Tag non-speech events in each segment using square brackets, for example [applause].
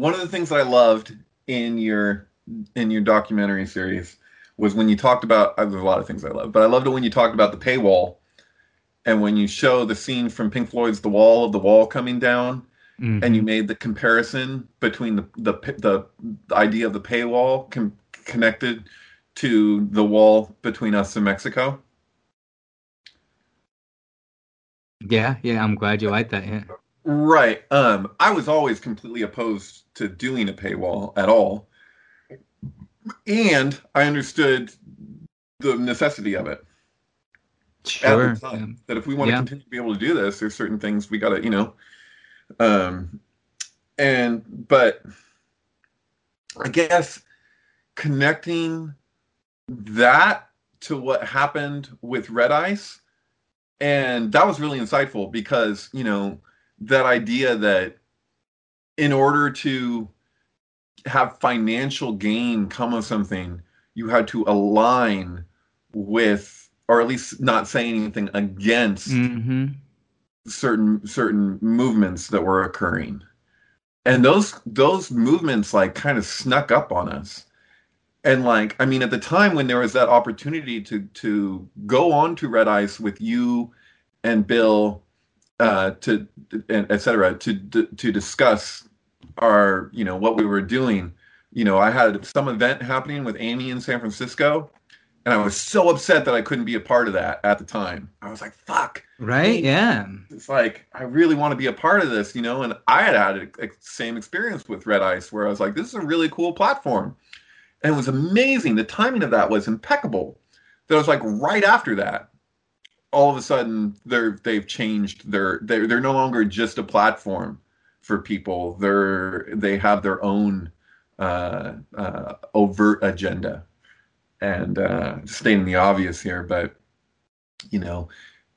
one of the things that I loved in your in your documentary series was when you talked about. Uh, there's a lot of things I love, but I loved it when you talked about the paywall, and when you show the scene from Pink Floyd's "The Wall" of the wall coming down, mm-hmm. and you made the comparison between the the the, the idea of the paywall com- connected to the wall between us and Mexico. Yeah, yeah, I'm glad you like that. Yeah. Right. Um, I was always completely opposed to doing a paywall at all. And I understood the necessity of it. Sure. Time, that if we want yeah. to continue to be able to do this, there's certain things we got to, you know, um, and but I guess connecting that to what happened with Red Ice, and that was really insightful because you know that idea that in order to have financial gain come of something, you had to align with, or at least not say anything against mm-hmm. certain certain movements that were occurring, and those those movements like kind of snuck up on us. And like, I mean, at the time when there was that opportunity to to go on to Red Ice with you and Bill uh, to and etc. To, to to discuss our you know what we were doing. You know, I had some event happening with Amy in San Francisco, and I was so upset that I couldn't be a part of that at the time. I was like, "Fuck!" Right? Yeah. It's like I really want to be a part of this, you know. And I had had a, a same experience with Red Ice, where I was like, "This is a really cool platform," and it was amazing. The timing of that was impeccable. That was like right after that all of a sudden they're they've changed their they're they're no longer just a platform for people. They're they have their own uh, uh, overt agenda. And uh, stating the obvious here but you know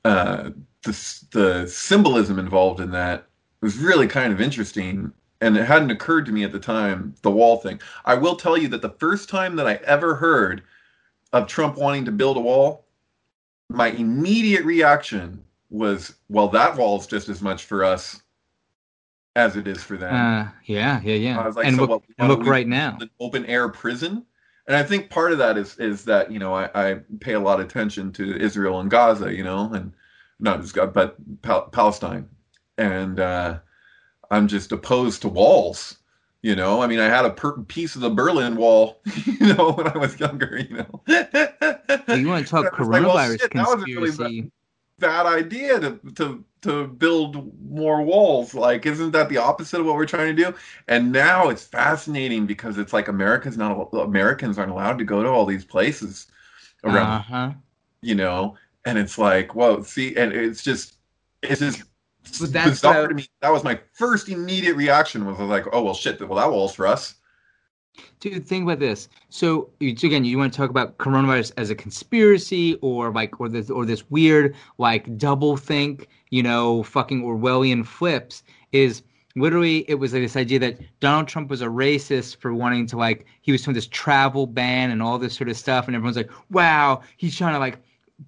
uh, the the symbolism involved in that was really kind of interesting. And it hadn't occurred to me at the time the wall thing. I will tell you that the first time that i ever heard of trump wanting to build a wall my immediate reaction was, well, that wall's just as much for us as it is for them. Uh, yeah, yeah, yeah. I was like, and so look, what, and look right now, an open air prison. And I think part of that is is that you know I, I pay a lot of attention to Israel and Gaza, you know, and not just God, but Pal- Palestine, and uh, I'm just opposed to walls. You know, I mean, I had a per- piece of the Berlin Wall, [laughs] you know, when I was younger. You know, [laughs] you want to talk coronavirus like, well, shit, conspiracy? Really bad, bad idea to to to build more walls. Like, isn't that the opposite of what we're trying to do? And now it's fascinating because it's like Americans not Americans aren't allowed to go to all these places around. Uh-huh. You know, and it's like, whoa, see, and it's just it's just but that's bizarre to me. That was my first immediate reaction was like, oh well, shit. Well, that wall's for us. Dude, think about this. So again, you want to talk about coronavirus as a conspiracy, or like, or this, or this weird like double think, you know, fucking Orwellian flips. Is literally it was like this idea that Donald Trump was a racist for wanting to like he was doing this travel ban and all this sort of stuff, and everyone's like, wow, he's trying to like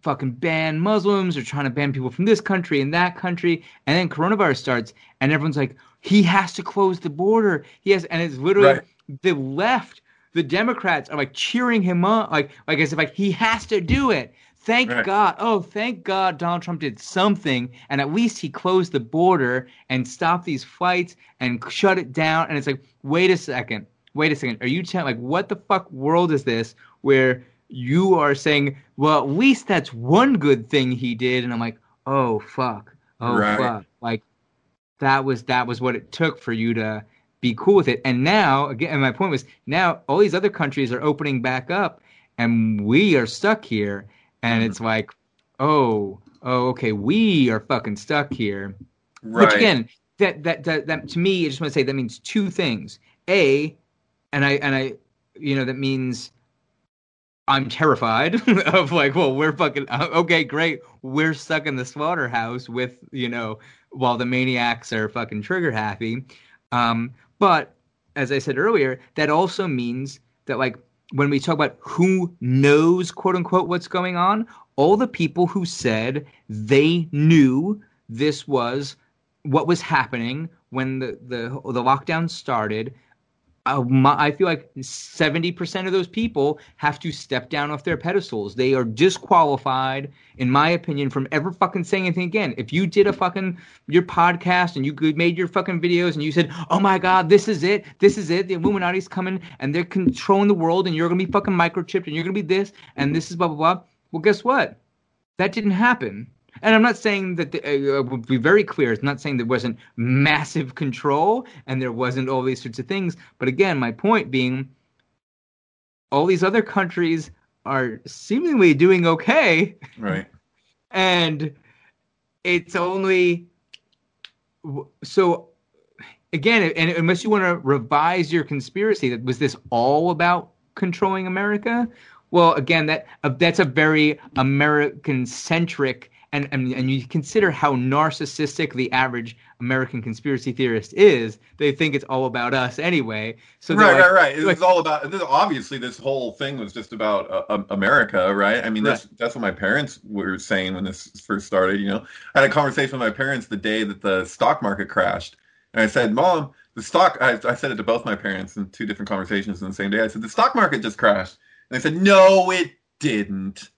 fucking ban Muslims or trying to ban people from this country and that country. And then coronavirus starts, and everyone's like, he has to close the border. He has, and it's literally right. the left, the Democrats are like cheering him up, like like as if like he has to do it. Thank right. God. Oh, thank God Donald Trump did something, and at least he closed the border and stopped these fights and shut it down. And it's like, wait a second, wait a second. Are you telling like what the fuck world is this where you are saying, well, at least that's one good thing he did, and I'm like, oh fuck, oh right. fuck, like that was that was what it took for you to be cool with it. And now, again, and my point was, now all these other countries are opening back up, and we are stuck here, and mm-hmm. it's like, oh, oh, okay, we are fucking stuck here. Right. Which again, that, that that that to me, I just want to say that means two things. A, and I and I, you know, that means I'm terrified [laughs] of like, well, we're fucking uh, okay, great. We're stuck in the slaughterhouse with you know, while the maniacs are fucking trigger happy. Um, but as I said earlier, that also means that like when we talk about who knows quote unquote what's going on, all the people who said they knew this was what was happening when the the the lockdown started uh, I feel like 70% of those people have to step down off their pedestals. They are disqualified, in my opinion, from ever fucking saying anything again. If you did a fucking your podcast and you made your fucking videos and you said, "Oh my God, this is it, this is it," the Illuminati's coming and they're controlling the world and you're gonna be fucking microchipped and you're gonna be this and this is blah blah blah. Well, guess what? That didn't happen. And I'm not saying that the, uh, would be very clear. It's not saying there wasn't massive control and there wasn't all these sorts of things. But again, my point being, all these other countries are seemingly doing okay. Right. [laughs] and it's only so again and unless you want to revise your conspiracy that was this all about controlling america well again that uh, that's a very american centric and, and and you consider how narcissistic the average American conspiracy theorist is, they think it's all about us anyway. So right, like, right, right. It was all about. This, obviously, this whole thing was just about uh, America, right? I mean, that's right. that's what my parents were saying when this first started. You know, I had a conversation with my parents the day that the stock market crashed, and I said, "Mom, the stock." I, I said it to both my parents in two different conversations in the same day. I said, "The stock market just crashed," and they said, "No, it didn't."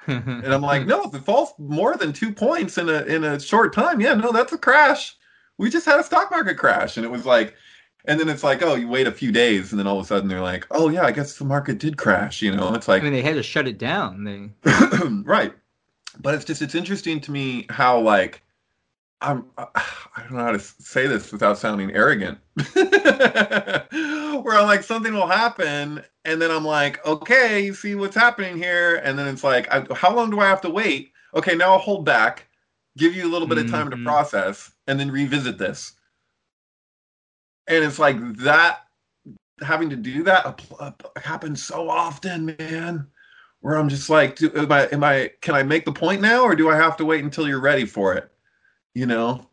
[laughs] and I'm like, no, if it falls more than two points in a in a short time, yeah, no, that's a crash. We just had a stock market crash, and it was like, and then it's like, oh, you wait a few days, and then all of a sudden they're like, oh yeah, I guess the market did crash. You know, it's like, I mean, they had to shut it down. They [clears throat] right, but it's just it's interesting to me how like I'm I don't know how to say this without sounding arrogant. [laughs] Where I'm like something will happen and then I'm like, okay, you see what's happening here, and then it's like, I, how long do I have to wait? Okay, now I'll hold back, give you a little bit of time mm-hmm. to process, and then revisit this. And it's like that having to do that happens so often, man. Where I'm just like, do, am I, am I, can I make the point now, or do I have to wait until you're ready for it? you know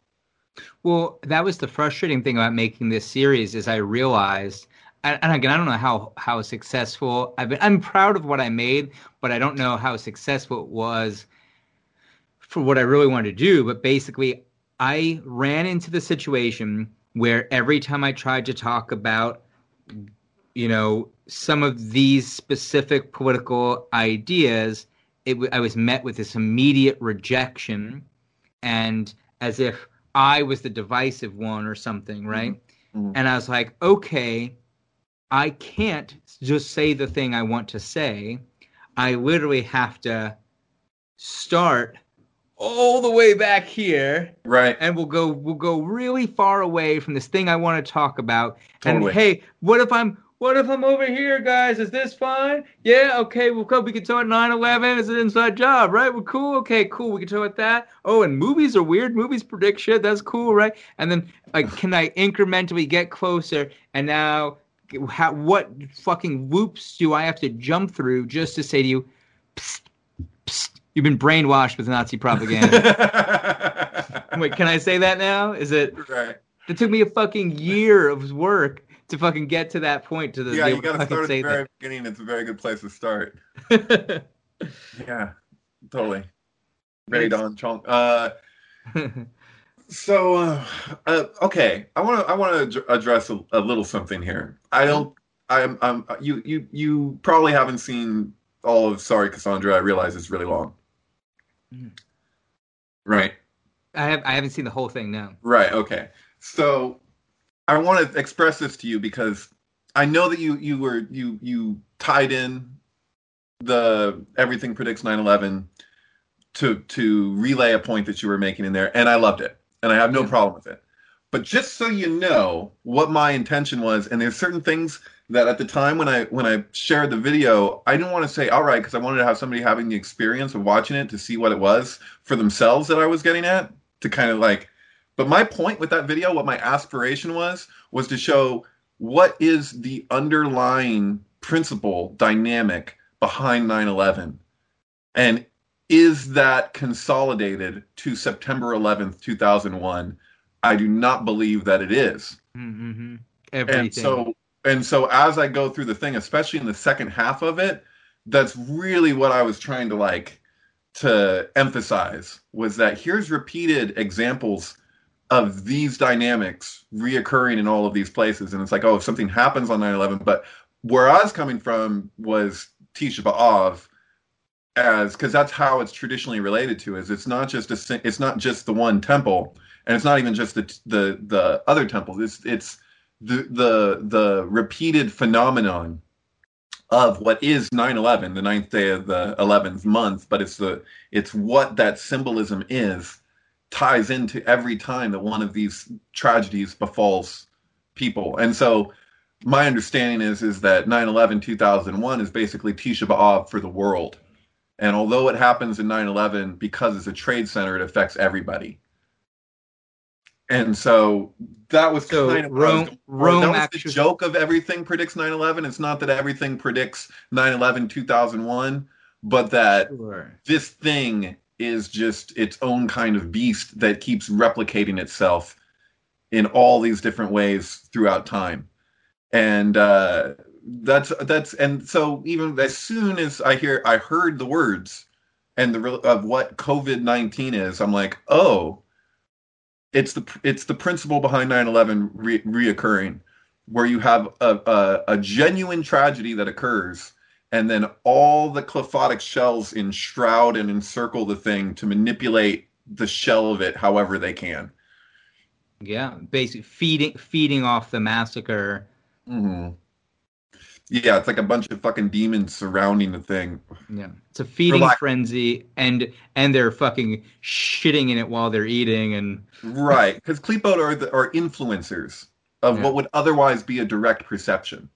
well that was the frustrating thing about making this series is i realized and again i don't know how how successful i've been i'm proud of what i made but i don't know how successful it was for what i really wanted to do but basically i ran into the situation where every time i tried to talk about you know some of these specific political ideas it, i was met with this immediate rejection and as if I was the divisive one or something, mm-hmm. right? Mm-hmm. And I was like, okay, I can't just say the thing I want to say. I literally have to start all the way back here. Right. And we'll go we'll go really far away from this thing I want to talk about. Totally. And hey, what if I'm what if I'm over here, guys? Is this fine? Yeah, okay, we'll come. We can talk 9 11. It's an inside job, right? We're cool. Okay, cool. We can talk about that. Oh, and movies are weird. Movies predict shit. That's cool, right? And then, like, can I incrementally get closer? And now, how, what fucking whoops do I have to jump through just to say to you, psst, psst, you've been brainwashed with Nazi propaganda? [laughs] Wait, can I say that now? Is it? Right. It took me a fucking year of work to fucking get to that point to the yeah you gotta start at the very that. beginning it's a very good place to start [laughs] yeah totally very don chong uh [laughs] so uh, uh, okay i want to i want to address a, a, little something here. I don't i'm i'm you you you probably haven't seen all of sorry cassandra. I realize it's really long. Mm. right. I have i haven't seen the whole thing now right okay. So I want to express this to you because I know that you you were you you tied in the everything predicts 9/11 to to relay a point that you were making in there, and I loved it, and I have no problem with it. But just so you know what my intention was, and there's certain things that at the time when I when I shared the video, I didn't want to say all right because I wanted to have somebody having the experience of watching it to see what it was for themselves that I was getting at to kind of like but my point with that video, what my aspiration was, was to show what is the underlying principle dynamic behind 9 11. And is that consolidated to September 11th, 2001? I do not believe that it is. Mm-hmm. And so, and so as I go through the thing, especially in the second half of it, that's really what I was trying to like to emphasize was that here's repeated examples of these dynamics reoccurring in all of these places. And it's like, oh, if something happens on 9 11. But where I was coming from was Tisha B'Av as because that's how it's traditionally related to is it's not just a it's not just the one temple and it's not even just the the the other temples. It's it's the the the repeated phenomenon of what is 9-11 the ninth day of the 11th month but it's the it's what that symbolism is ties into every time that one of these tragedies befalls people. And so my understanding is is that 9-11 2001 is basically tisha b'av for the world and although it happens in 9-11 because it's a trade center it affects everybody. And so that was So kind of Rome- Rome that was actually- the joke of everything predicts 9-11 it's not that everything predicts 9-11 2001 but that Sure. this thing is just its own kind of beast that keeps replicating itself in all these different ways throughout time. And uh that's that's and so even as soon as i hear i heard the words and the of what covid-19 is i'm like oh it's the it's the principle behind 9-11 re- reoccurring where you have a, a, a genuine tragedy that occurs and then all the clephotic shells enshroud and encircle the thing to manipulate the shell of it however they can Yeah, basically feeding feeding off the massacre. mm-hmm. Yeah it's like a bunch of fucking demons surrounding the thing. Yeah, it's a feeding lack- frenzy, and and they're fucking shitting in it while they're eating, and right because klipot are the, are influencers of Yeah. what would otherwise be a direct perception.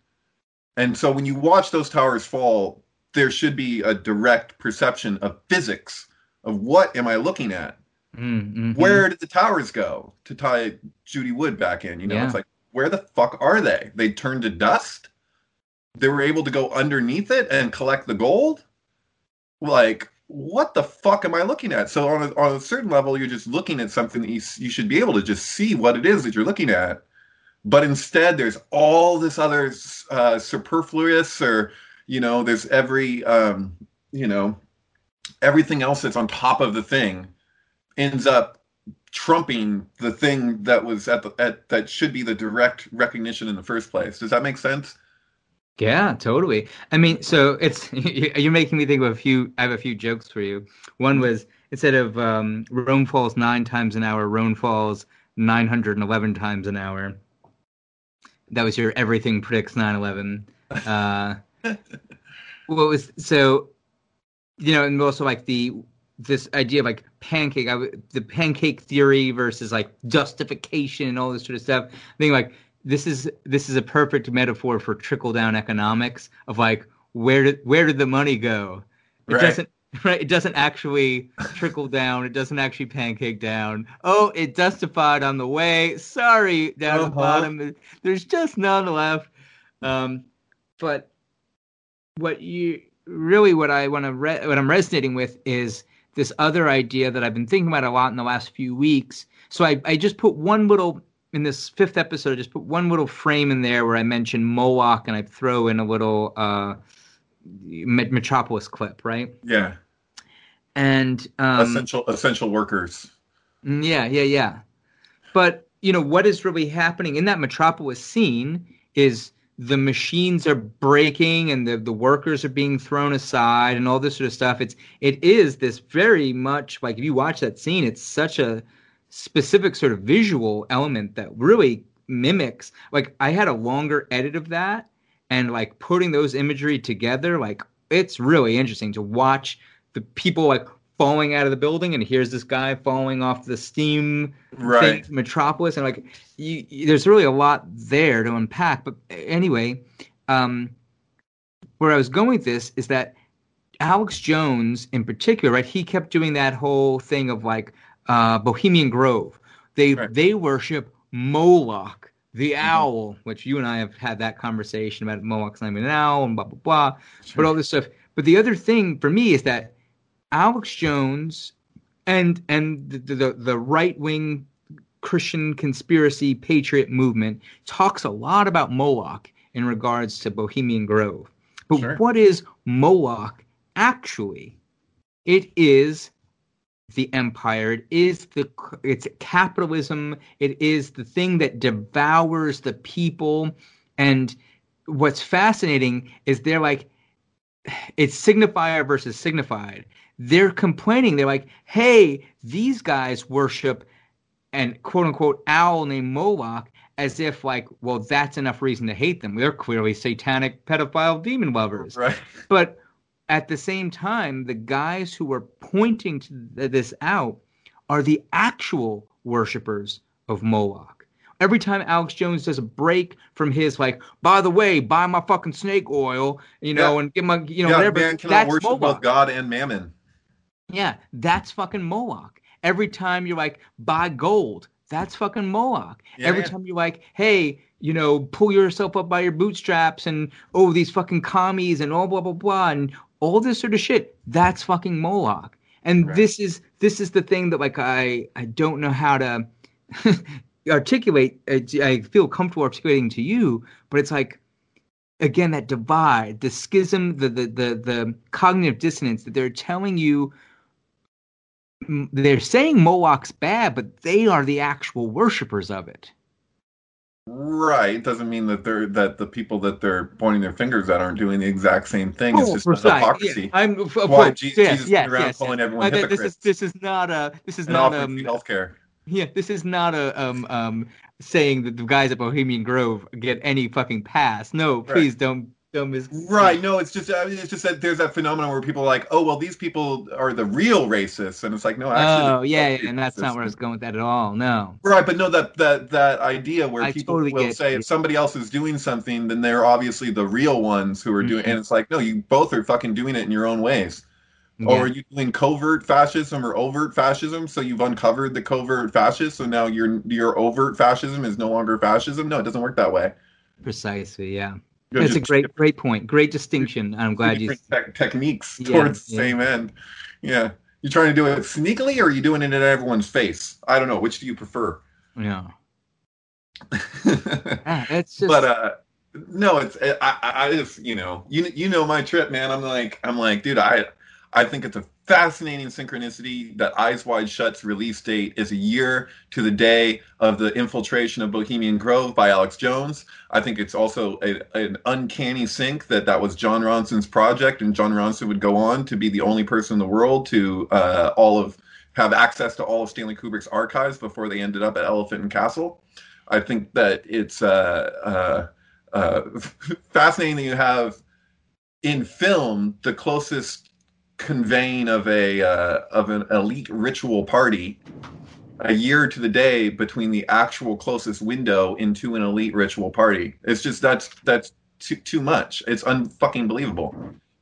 And so when you watch those towers fall there should be a direct perception of physics of what am i looking at? Mm, mhm. where did the towers go to tie judy wood back in? You know Yeah. it's like where the fuck are they? They turned to dust they were able to go underneath it and collect the gold? Like what the fuck am i looking at? So on a, on a certain level you're just looking at something that you, you should be able to just see what it is that you're looking at. But instead there's all this other uh, superfluous or you know there's every um, you know everything else that's on top of the thing ends up trumping the thing that was at the at that should be the direct recognition in the first place. Does that make sense Yeah, totally. I mean, so it's [laughs] you're making me think of a few. I have a few jokes for you. One was instead of um, Rome falls nine times an hour, Rome falls nine hundred and eleven times an hour. That was your everything predicts 9/11. Uh, [laughs] what was so? You know, and also like the this idea of like pancake, I, the pancake theory versus like justification and all this sort of stuff. I think like this is this is a perfect metaphor for trickle down economics of like where did where did the money go? It Right. doesn't [laughs] right. It doesn't actually trickle down. It doesn't actually pancake down. Oh, it justified on the way. Sorry, down the Uh-huh. bottom. There's just none left. Um, but what you really what I want to re- what I'm resonating with is this other idea that I've been thinking about a lot in the last few weeks. So I, I just put one little in this fifth episode. I just put one little frame in there where I mention Moloch and I throw in a little uh, Metropolis clip, right? yeah And um, essential essential workers Mm, Yeah, yeah, yeah. But you know what is really happening in that Metropolis scene is the machines are breaking and the, the workers are being thrown aside and all this sort of stuff. It's it is this very much like if you watch that scene, it's such a specific sort of visual element that really mimics like I had a longer edit of that and like putting those imagery together, like it's really interesting to watch the people like falling out of the building and here's this guy falling off the steam right. thing, metropolis and like you, you- there's really a lot there to unpack but anyway um where i was going with this is that alex jones in particular right he kept doing that whole thing of like uh bohemian grove they Right. they worship moloch the owl which you and i have had that conversation about moloch's not even an owl and blah blah blah but all this stuff. But the other thing for me is that Alex Jones and and the the, the right wing Christian conspiracy patriot movement talks a lot about Moloch in regards to Bohemian Grove. But Sure. what is Moloch actually? It is the empire. It is the it's capitalism. It is the thing that devours the people. And what's fascinating is they're like, it's signifier versus signified. They're complaining. They're like, hey, these guys worship an quote unquote owl named Moloch as if like, well, that's enough reason to hate them. They're clearly satanic pedophile demon lovers. Right. But at the same time, the guys who are pointing to this out are the actual worshippers of Moloch. Every time Alex Jones does a break from his like, by the way, buy my fucking snake oil, you know, Yeah. and get my, you know, yeah, whatever. man cannot That's worship Moloch. both God and Mammon. Yeah, that's fucking Moloch. Every time you're like, buy gold, that's fucking Moloch. Yeah, Every time you're like, hey, you know, pull yourself up by your bootstraps and oh, these fucking commies and all blah blah blah and all this sort of shit, that's fucking Moloch. And Right. this is this is the thing that like I I don't know how to [laughs] articulate. I, I feel comfortable articulating to you, but it's like again that divide, the schism, the the the, the cognitive dissonance that they're telling you. Mm, they're saying Moloch's bad, but they are the actual worshippers of it. Right. It doesn't mean that they're that the people that they're pointing their fingers at aren't doing the exact same thing. it's just Oh, precise. hypocrisy. Yeah, I'm of Why course, yes, Jesus yes, went around yes, calling yes. everyone Uh, th- this is this is not a this is and not um healthcare. yeah this is not a um um saying that the guys at Bohemian Grove get any fucking pass. No, please don't don't. Right. No, it's just I mean, it's just that there's that phenomenon where people are like, oh well, these people are the real racists, and it's like, no, actually, Oh yeah, yeah, and that's not where I was going with that at all. No. Right, but no, that that that idea where I people totally will say you. if somebody else is doing something, then they're obviously the real ones who are doing, Mhm. and it's like, no, you both are fucking doing it in your own ways. Yeah. Or are you doing covert fascism or overt fascism? So you've uncovered the covert fascist, so now your your overt fascism is no longer fascism. No, it doesn't work that way. Precisely. Yeah. That's a great great point. Great distinction. I'm glad you. tech- techniques Yeah, towards the yeah. same end. Yeah, you trying to do it sneakily, or are you doing it in everyone's face? I don't know. Which do you prefer? Yeah. [laughs] Ah, it's just. but uh no it's I, I I just you know you you know my trip man i'm like i'm like dude i i think it's a fascinating synchronicity that eyes wide shut's release date is a year to the day of the infiltration of bohemian grove by alex jones. I think it's also a, an uncanny sync that that was jon ronson's project and jon ronson would go on to be the only person in the world to uh all of have access to all of stanley kubrick's archives before they ended up at elephant and castle. I think that it's uh, uh, uh, [laughs] fascinating that you have in film the closest conveying of a uh, of an elite ritual party a year to the day between the actual closest window into an elite ritual party. It's just that's that's too too much. It's unfucking believable.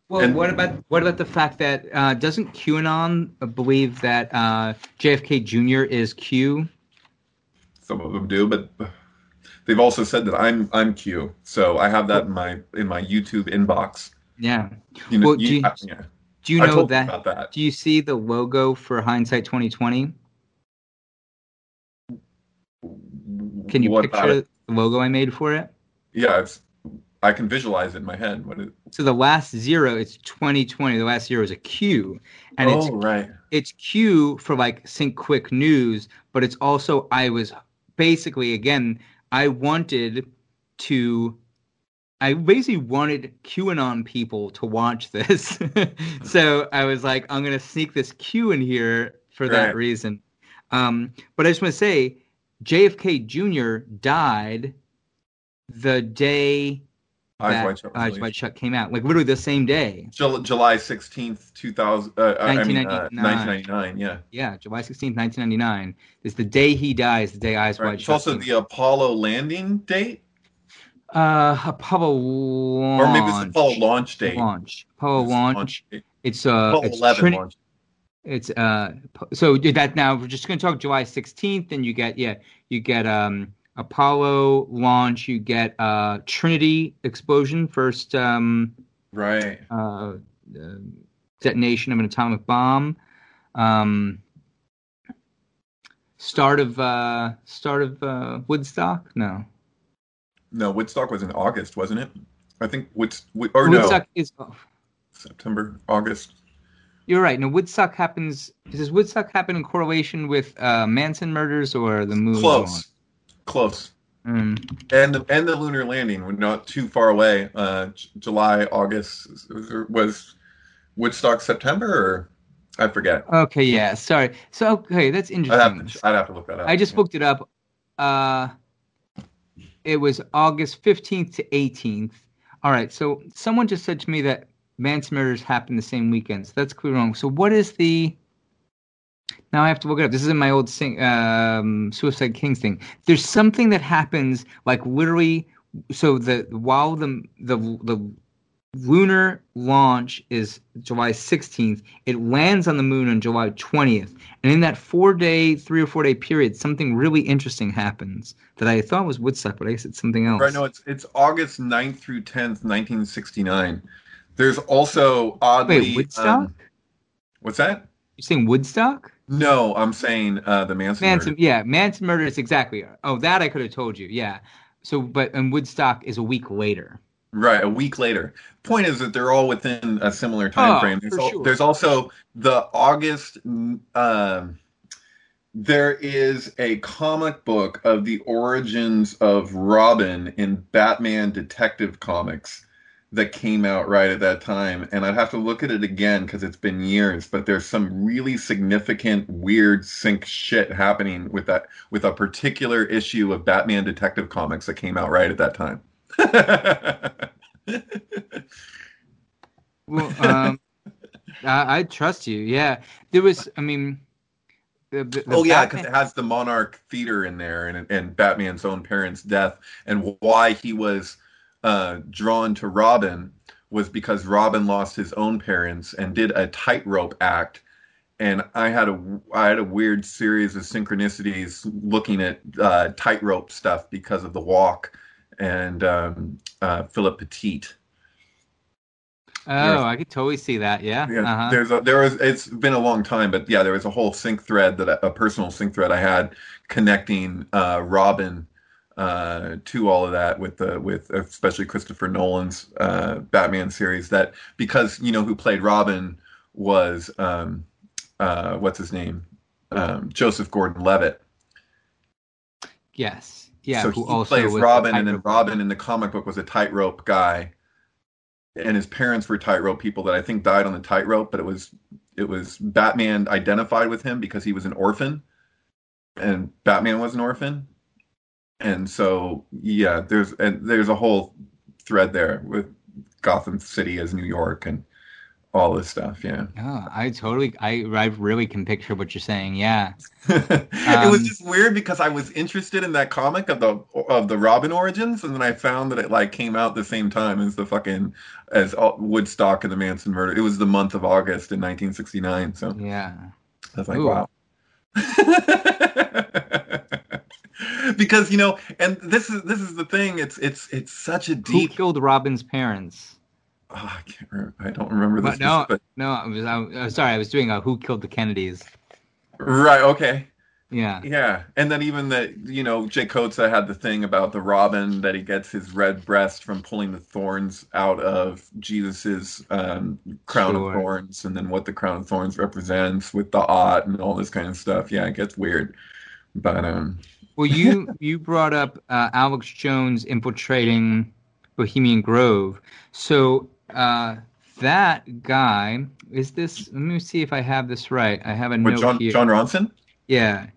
Well, And- what about what about the fact that uh, doesn't QAnon believe that uh, JFK Jr. is Q? Some of them do, but they've also said that I'm I'm Q. So I have that in my in my YouTube inbox. Yeah. You know, Well, you- you- I- yeah. Do you I know that? that. Do you see the logo for Hindsight 2020? Can you What picture the logo I made for it? Yeah, it's, I can visualize it in my head. What is, So the last zero, it's 2020. The last zero is a Q, and oh, it's right. it's Q for like Sync Quick News, but it's also I was basically again I wanted to I basically wanted QAnon people to watch this. [laughs] so I was like, I'm gonna sneak this Q in here for that reason. Um, but I just want to say JFK Jr. died the day Eyes Wide Shut. Eyes. Wide Shut came out, like literally the same day. Jul- July 16th, 2000, uh, uh, I mean, uh, 1999. 1999, yeah. Yeah, July 16th, 1999 is the day he dies, the day Eyes Right. Wide It's Shut. also came the Apollo landing date, Uh, Apollo launch. or maybe it's the Apollo launch date. Launch. Apollo It's launch. date. It's uh, Apollo it's 11 Trini- launch. It's uh, so that now we're just gonna talk July 16th, and you get yeah, you get um Apollo launch, you get uh Trinity explosion, first um Right. uh, uh detonation of an atomic bomb, um start of uh start of uh Woodstock, no. No, Woodstock was in August, wasn't it? I think Woods, Wood- or no, Woodstock is oh, September, August. you're right. No, Woodstock happens. Does Woodstock happen in correlation with uh, Manson murders or the moon? Close, close. Mm. And the, and the lunar landing were not too far away. Uh, July, August was Woodstock September or I forget. Okay, yeah. Sorry. So okay, that's I'd have, interesting. to, I'd have to look that up. I just Yeah. looked it up. Uh, it was August 15th to 18th. All right. So someone just said to me that Manson murders happened the same weekend. So that's clearly wrong. So what is the? Now I have to look it up. This is in my old sing, um, Suicide Kings thing. There's something that happens like literally. So the while the the the lunar launch is July 16th, it lands on the moon on July 20th, and in that four day, three or four day period, something really interesting happens that I thought was Woodstock, but I guess it's something else. Right, no, it's it's August 9th through 10th, 1969. There's also oddly. Wait, Woodstock? um, what's that? You're saying Woodstock? No, I'm saying uh, the Manson. Manson, murder. yeah, Manson murders exactly. Oh, that I could have told you. Yeah. So, but and Woodstock is a week later. Right, a week later. Point is that they're all within a similar time Oh, frame. There's, for al- sure. there's also the August. Um, there is a comic book of the origins of Robin in Batman Detective Comics that came out right at that time, and I'd have to look at it again because it's been years. But there's some really significant, weird sync shit happening with that with a particular issue of Batman Detective Comics that came out right at that time. [laughs] Well, um, I, I trust you. Yeah, there was. I mean, the, the, oh yeah, because Batman- it has the Monarch Theater in there, and and Batman's own parents' death, and why he was uh, drawn to Robin was because Robin lost his own parents and did a tightrope act. And I had a I had a weird series of synchronicities looking at uh, tightrope stuff because of the walk and um, uh, Philippe Petit. Oh, I could totally see that. Yeah. Yeah, uh-huh. there's a there was it's been a long time, but yeah, there was a whole sync thread that a personal sync thread I had connecting uh, Robin uh, to all of that with the with especially Christopher Nolan's uh, Batman series. That because you know who played Robin was um, uh, what's his name um, Joseph Gordon-Levitt. Yes. Yeah. so who he also plays the Robin, and then Robin in the comic book was a tightrope guy, and his parents were tightrope people that I think died on the tightrope. But it was it was Batman identified with him because he was an orphan, and Batman was an orphan, and so yeah, there's and there's a whole thread there with Gotham City as New York and all this stuff. Yeah. Oh, I totally, I, I really can picture what you're saying. Yeah. [laughs] it was Um, just weird because I was interested in that comic of the of the Robin origins, and then I found that it like came out the same time as the fucking as Woodstock and the Manson murder. It was the month of August in 1969. So Yeah. I was like, Ooh. wow. [laughs] because you know, and this is this is the thing. It's it's it's such a Who deep. killed Robin's parents? Oh, I can't. Remember, I don't remember this. But no, but no, I was, I, was sorry, I was doing a Who Killed the Kennedys. right. Okay. Yeah. Yeah, and then even the you know Jake Kotze had the thing about the robin that he gets his red breast from pulling the thorns out of Jesus's um, crown Sure. of thorns, and then what the crown of thorns represents with the ot and all this kind of stuff. Yeah, it gets weird, but um, Well, you [laughs] you brought up uh, Alex Jones infiltrating Bohemian Grove. So uh, that guy is this. Let me see if I have this right. I have a with note John here. Jon Ronson. Yeah,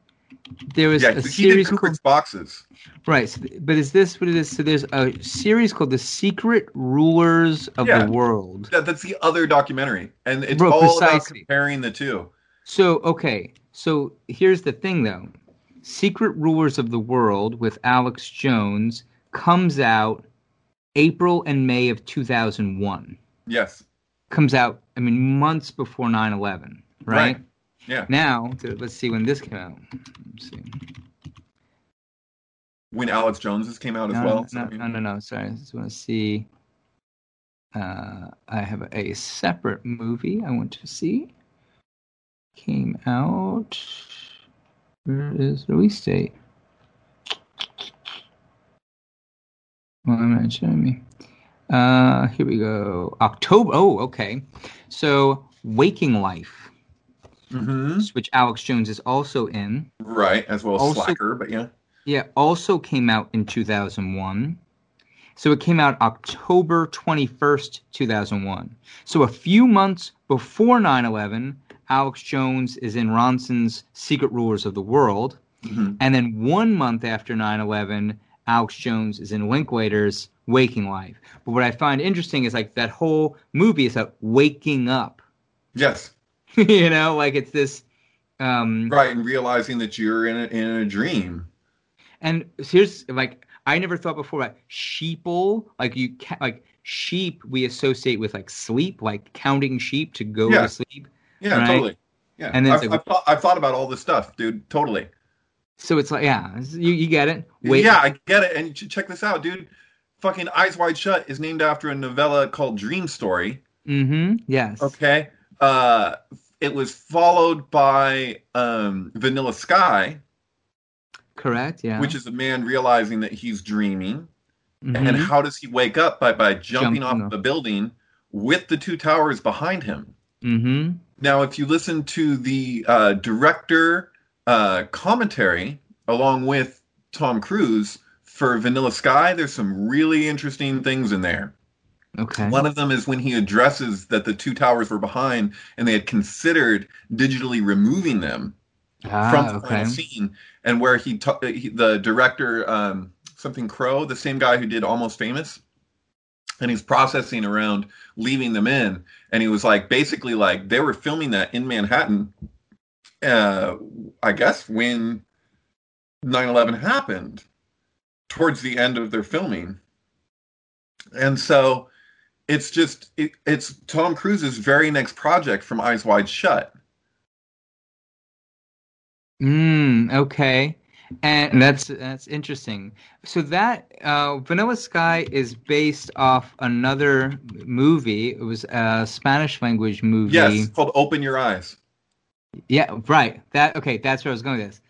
there was Yeah, a series called boxes. right. So, but is this what it is? So there's a series called The Secret Rulers of Yeah. the World. That, that's the other documentary, and it's Bro, all about comparing the two. So okay, so here's the thing though. Secret Rulers of the World with Alex Jones comes out April and May of 2001. Yes, Comes out, I mean, months before 9/11, right? Right. Yeah. Now, let's see when this came out. Let's see. when Alex Jones's came out as well. no, so- no, no, no. Sorry, I just want to see. Uh, I have a separate movie I want to see. Came out. Where is the release date? Well, I'm not showing me. Uh, here we go. October. Oh, okay. So Waking Life, hmm which Alex Jones is also in. Right, as well as Also- Slacker, but yeah. Yeah, also came out in 2001. So it came out October 21st, 2001. So a few months before 9 11, Alex Jones is in Ronson's Secret Rulers of the World. Mhm. And then one month after 9 11, Alex Jones is in Linklater's Waking Life. But what I find interesting is like that whole movie is about waking up. Yes, [laughs] you know, like it's this. Um, right, and realizing that you're in a, in a dream. And here's like I never thought before about sheeple. Like you ca- like sheep we associate with like sleep, like counting sheep to go Yeah. to sleep. Yeah, Right. totally. Yeah, And then I've, like- I've, thought, I've thought about all this stuff, dude. Totally. So it's like yeah, you, you get it. Wait, Yeah, I get it. And check this out, dude. Fucking Eyes Wide Shut is named after a novella called Dream Story. Mm-hmm. Yes. Okay. Uh, it was followed by um, Vanilla Sky, Correct. Yeah. which is a man realizing that he's dreaming. Mhm. And how does he wake up? By by jumping, Jumping off off. the building with the two towers behind him. Mm-hmm. Now, if you listen to the uh, director uh, commentary along with Tom Cruise for Vanilla Sky, there's some really interesting things in there. Okay. One of them is when he addresses that the two towers were behind and they had considered digitally removing them ah, from the okay. final scene, and where he, ta- he the director um, something Crowe, the same guy who did Almost Famous, and he's processing around leaving them in, and he was like basically like they were filming that in Manhattan, uh, I guess when 9/11 happened, towards the end of their filming, and so. It's just it, it's Tom Cruise's very next project from Eyes Wide Shut. Mm, okay. And that's that's interesting. So that uh, Vanilla Sky is based off another movie. It was a Spanish language movie. Yes, called Open Your Eyes. Yeah, right. That okay. That's where I was going with this.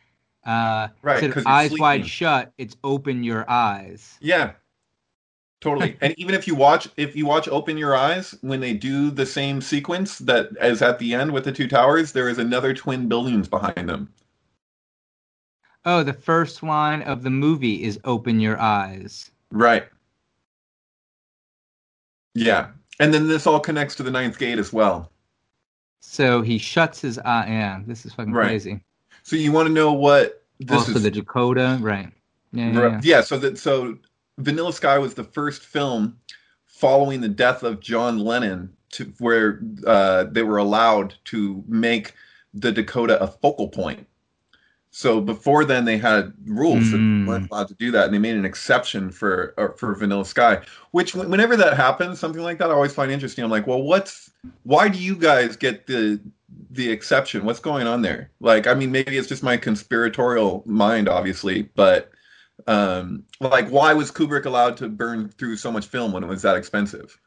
Uh, Right, instead of 'cause you're eyes wide shut, it's open your eyes. Yeah. Totally. [laughs] and even if you watch if you watch Open Your Eyes, when they do the same sequence that as at the end with the two towers, there is another twin buildings behind them. Oh, the first line of the movie is "Open your eyes." Right. Yeah. And then this all connects to the ninth gate as well. So he shuts his eye. Yeah, this is fucking Right. crazy. So you want to know what this also, is the Dakota, right? Yeah, yeah, yeah. Yeah, so that so Vanilla Sky was the first film following the death of John Lennon to where uh, they were allowed to make the Dakota a focal point. So before then, they had rules that Mm. they weren't allowed to do that, and they made an exception for uh, for Vanilla Sky. Which, whenever that happens, something like that, I always find interesting. I'm like, well, what's why do you guys get the the exception? What's going on there? Like, I mean, maybe it's just my conspiratorial mind, obviously, but um, like, why was Kubrick allowed to burn through so much film when it was that expensive?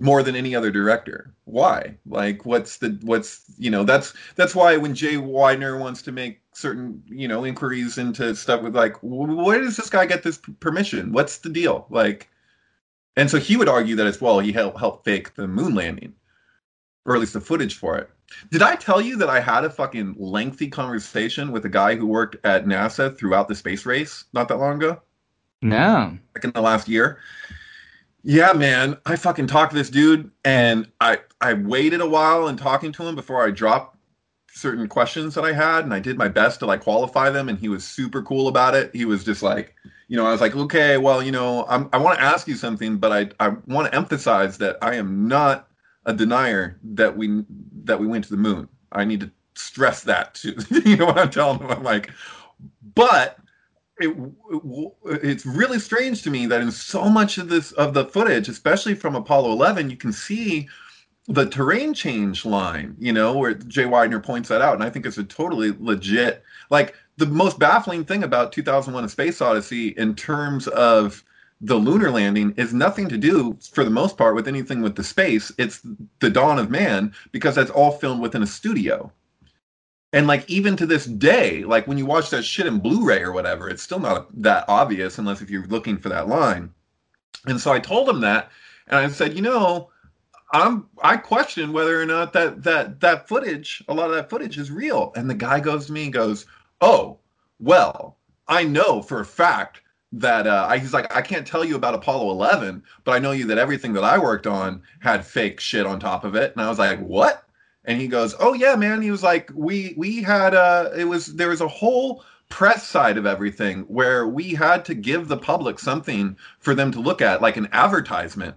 More than any other director. Why? Like, what's the what's you know that's that's why when Jay Weidner wants to make certain you know inquiries into stuff with like, where does this guy get this permission? What's the deal? Like, and so he would argue that as well. He helped help fake the moon landing, or at least the footage for it. Did I tell you that I had a fucking lengthy conversation with a guy who worked at NASA throughout the space race not that long ago? No. like in the last year. Yeah, man, I fucking talked to this dude, and I I waited a while in talking to him before I dropped certain questions that I had, and I did my best to like qualify them, and he was super cool about it. He was just like, you know, I was like, okay, well, you know, I'm, I want to ask you something, but I I want to emphasize that I am not a denier that we that we went to the moon. I need to stress that too. [laughs] you know what I'm telling him? I'm like, but it, it, it's really strange to me that in so much of this of the footage, especially from Apollo 11, you can see the terrain change line. You know, where Jay Weidner points that out, and I think it's a totally legit. Like the most baffling thing about 2001: A Space Odyssey in terms of the lunar landing is nothing to do, for the most part, with anything with the space. It's the dawn of man because that's all filmed within a studio. And like even to this day, like when you watch that shit in Blu-ray or whatever, it's still not that obvious unless if you're looking for that line. And so I told him that, and I said, you know, I'm I question whether or not that that that footage, a lot of that footage is real. And the guy goes to me and goes, "Oh, well, I know for a fact that uh, I, he's like, I can't tell you about Apollo 11, but I know you that everything that I worked on had fake shit on top of it." And I was like, "What?" And he goes, "Oh yeah, man." He was like, "We we had uh, it was there was a whole." press side of everything where we had to give the public something for them to look at like an advertisement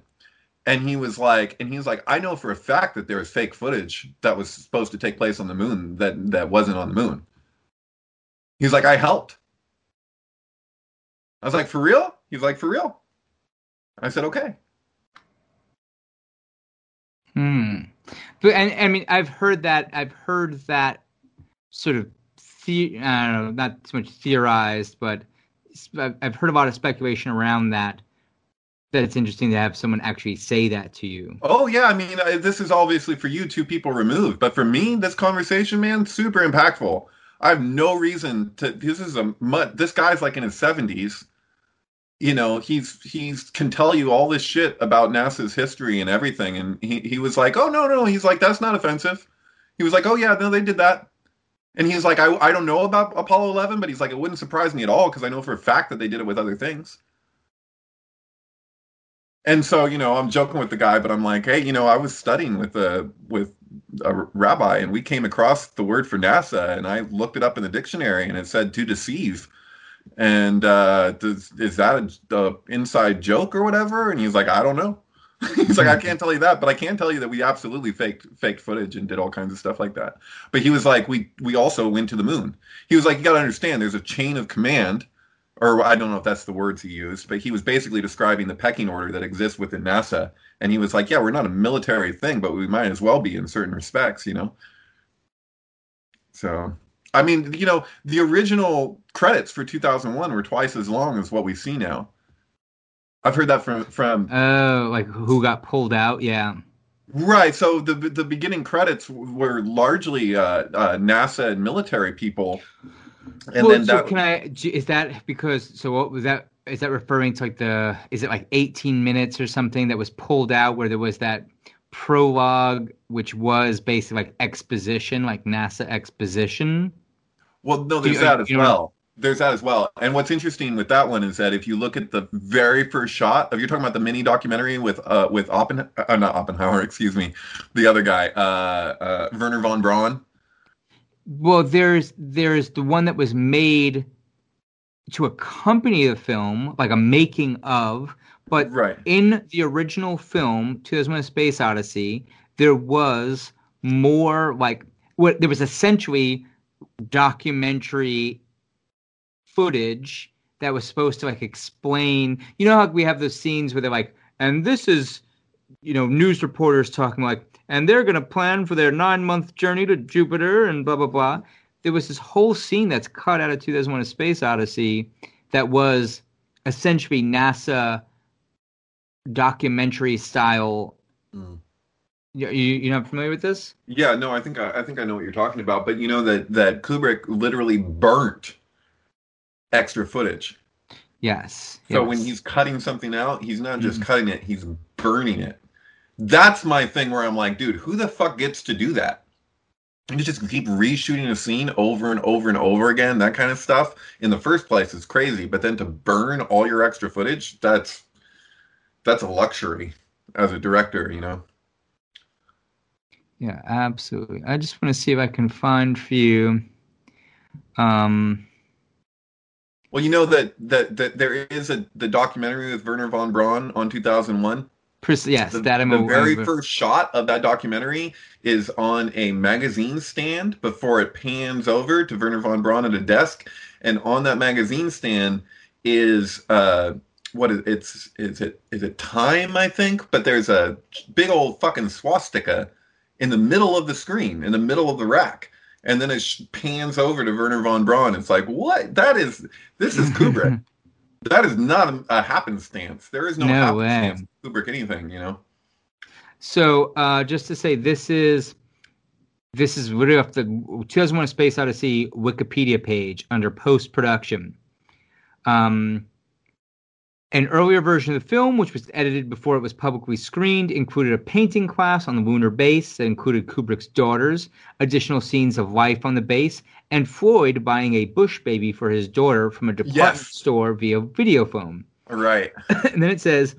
and he was like and he was like i know for a fact that there was fake footage that was supposed to take place on the moon that that wasn't on the moon. He's like i helped. I was like for real? He's like for real. I said okay. Hmm. But and i mean i've heard that i've heard that sort of the, i don't know not so much theorized but i've heard a lot of speculation around that that it's interesting to have someone actually say that to you. Oh yeah, I mean, uh, this is obviously for you, two people removed, but for me, this conversation, man, super impactful. I have no reason to. This is a this guy's like in his seventies. You know, he's he's can tell you all this shit about NASA's history and everything, and he he was like, oh no no, he's like that's not offensive. He was like, oh yeah, no, they did that. And he's like, I, I don't know about Apollo 11, but he's like, it wouldn't surprise me at all because I know for a fact that they did it with other things. And so, you know, I'm joking with the guy, but I'm like, hey, you know, I was studying with a with a rabbi, and we came across the word for NASA, and I looked it up in the dictionary, and it said to deceive. And uh, does, is that a, a inside joke or whatever? And he's like, I don't know. [laughs] he's like, I can't tell you that, but I can tell you that we absolutely faked faked footage and did all kinds of stuff like that. But he was like, we we also went to the moon. He was like, you got to understand, there's a chain of command or I don't know if that's the words he used, but he was basically describing the pecking order that exists within NASA. And he was like, yeah, we're not a military thing, but we might as well be in certain respects, you know? So, I mean, you know, the original credits for 2001 were twice as long as what we see now. I've heard that from from. Oh, like who got pulled out? Yeah. Right. So the the beginning credits were largely uh, uh, NASA and military people and well, then so that, can I? Is that because? So what was that? Is that referring to like the? Is it like 18 minutes or something that was pulled out where there was that prologue, which was basically like exposition, like NASA exposition? Well, no, there's you, that as you know, well. There's that as well. And what's interesting with that one is that if you look at the very first shot, if you're talking about the mini documentary with uh with Oppen, uh, not Oppenheimer, [laughs] excuse me, the other guy, uh, uh Wernher von Braun well, there's there's the one that was made to accompany the film, like a making of. But right. in the original film, 2001: Space Odyssey, there was more like what there was essentially documentary footage that was supposed to like explain. You know how we have those scenes where they're like, and this is, you know, news reporters talking like, and they're going to plan for their nine month journey to Jupiter and blah, blah, blah. There was this whole scene that's cut out of 2001 A Space Odyssey that was essentially NASA documentary style. Mm. You, you, are not familiar with this? Yeah, no, I think I, I think I know what you're talking about. But you know that that Kubrick literally burnt extra footage. Yes. So yes. when he's cutting something out, he's not just mm. cutting it; he's burning it. That's my thing where I'm like, dude, who the fuck gets to do that? And you just keep reshooting a scene over and over and over again, that kind of stuff. In the first place, is crazy. But then to burn all your extra footage, that's that's a luxury as a director, you know. Yeah, absolutely. I just want to see if I can find for you. Um, well, you know that that that there is a the documentary with Wernher von Braun on 2001 yes, the, that I'm the very first shot of that documentary is on a magazine stand before it pans over to Wernher von Braun at a desk, and on that magazine stand is uh, what is it's is it is it time I think, but there's a big old fucking swastika in the middle of the screen, in the middle of the rack. And then it pans over to Wernher von Braun. It's like, what? That is, this is [laughs] Kubrick. That is not a, a happenstance. There is no, no happenstance way. Kubrick anything, you know. So uh, just to say, this is this is literally off the 2001: Space Odyssey Wikipedia page under post production. Um, An earlier version of the film, which was edited before it was publicly screened, included a painting class on the lunar base that included Kubrick's daughters, additional scenes of life on the base, and Floyd buying a Bush baby for his daughter from a department Yes. store via video phone. Right. [laughs] and then it says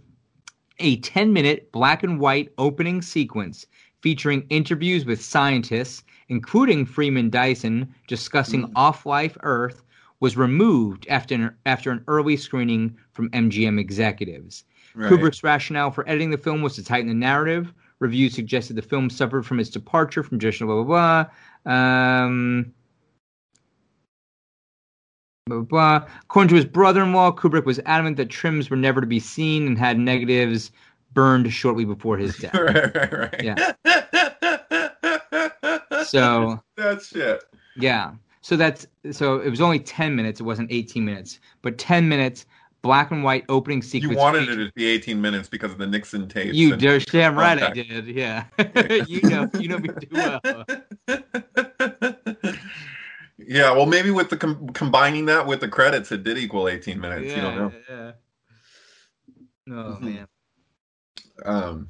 a 10 minute black and white opening sequence featuring interviews with scientists, including Freeman Dyson, discussing hmm. off life Earth, was removed after an, after an early screening from MGM executives. Right. Kubrick's rationale for editing the film was to tighten the narrative. Reviews suggested the film suffered from its departure from traditional blah blah blah. Um, blah, blah, blah. According to his brother-in-law, Kubrick was adamant that trims were never to be seen and had negatives burned shortly before his death. [laughs] right, right, right. Yeah. So- [laughs] that's shit. Yeah. So that's so it was only 10 minutes, it wasn't 18 minutes, but 10 minutes black and white opening sequence. You wanted featuring- it to be 18 minutes because of the Nixon tapes. You and- dare damn right I did. Yeah. [laughs] you know you know me too well. [laughs] yeah, well, maybe with the com- combining that with the credits, it did equal 18 minutes. yeah, You don't know. yeah. Oh man. [laughs] Um,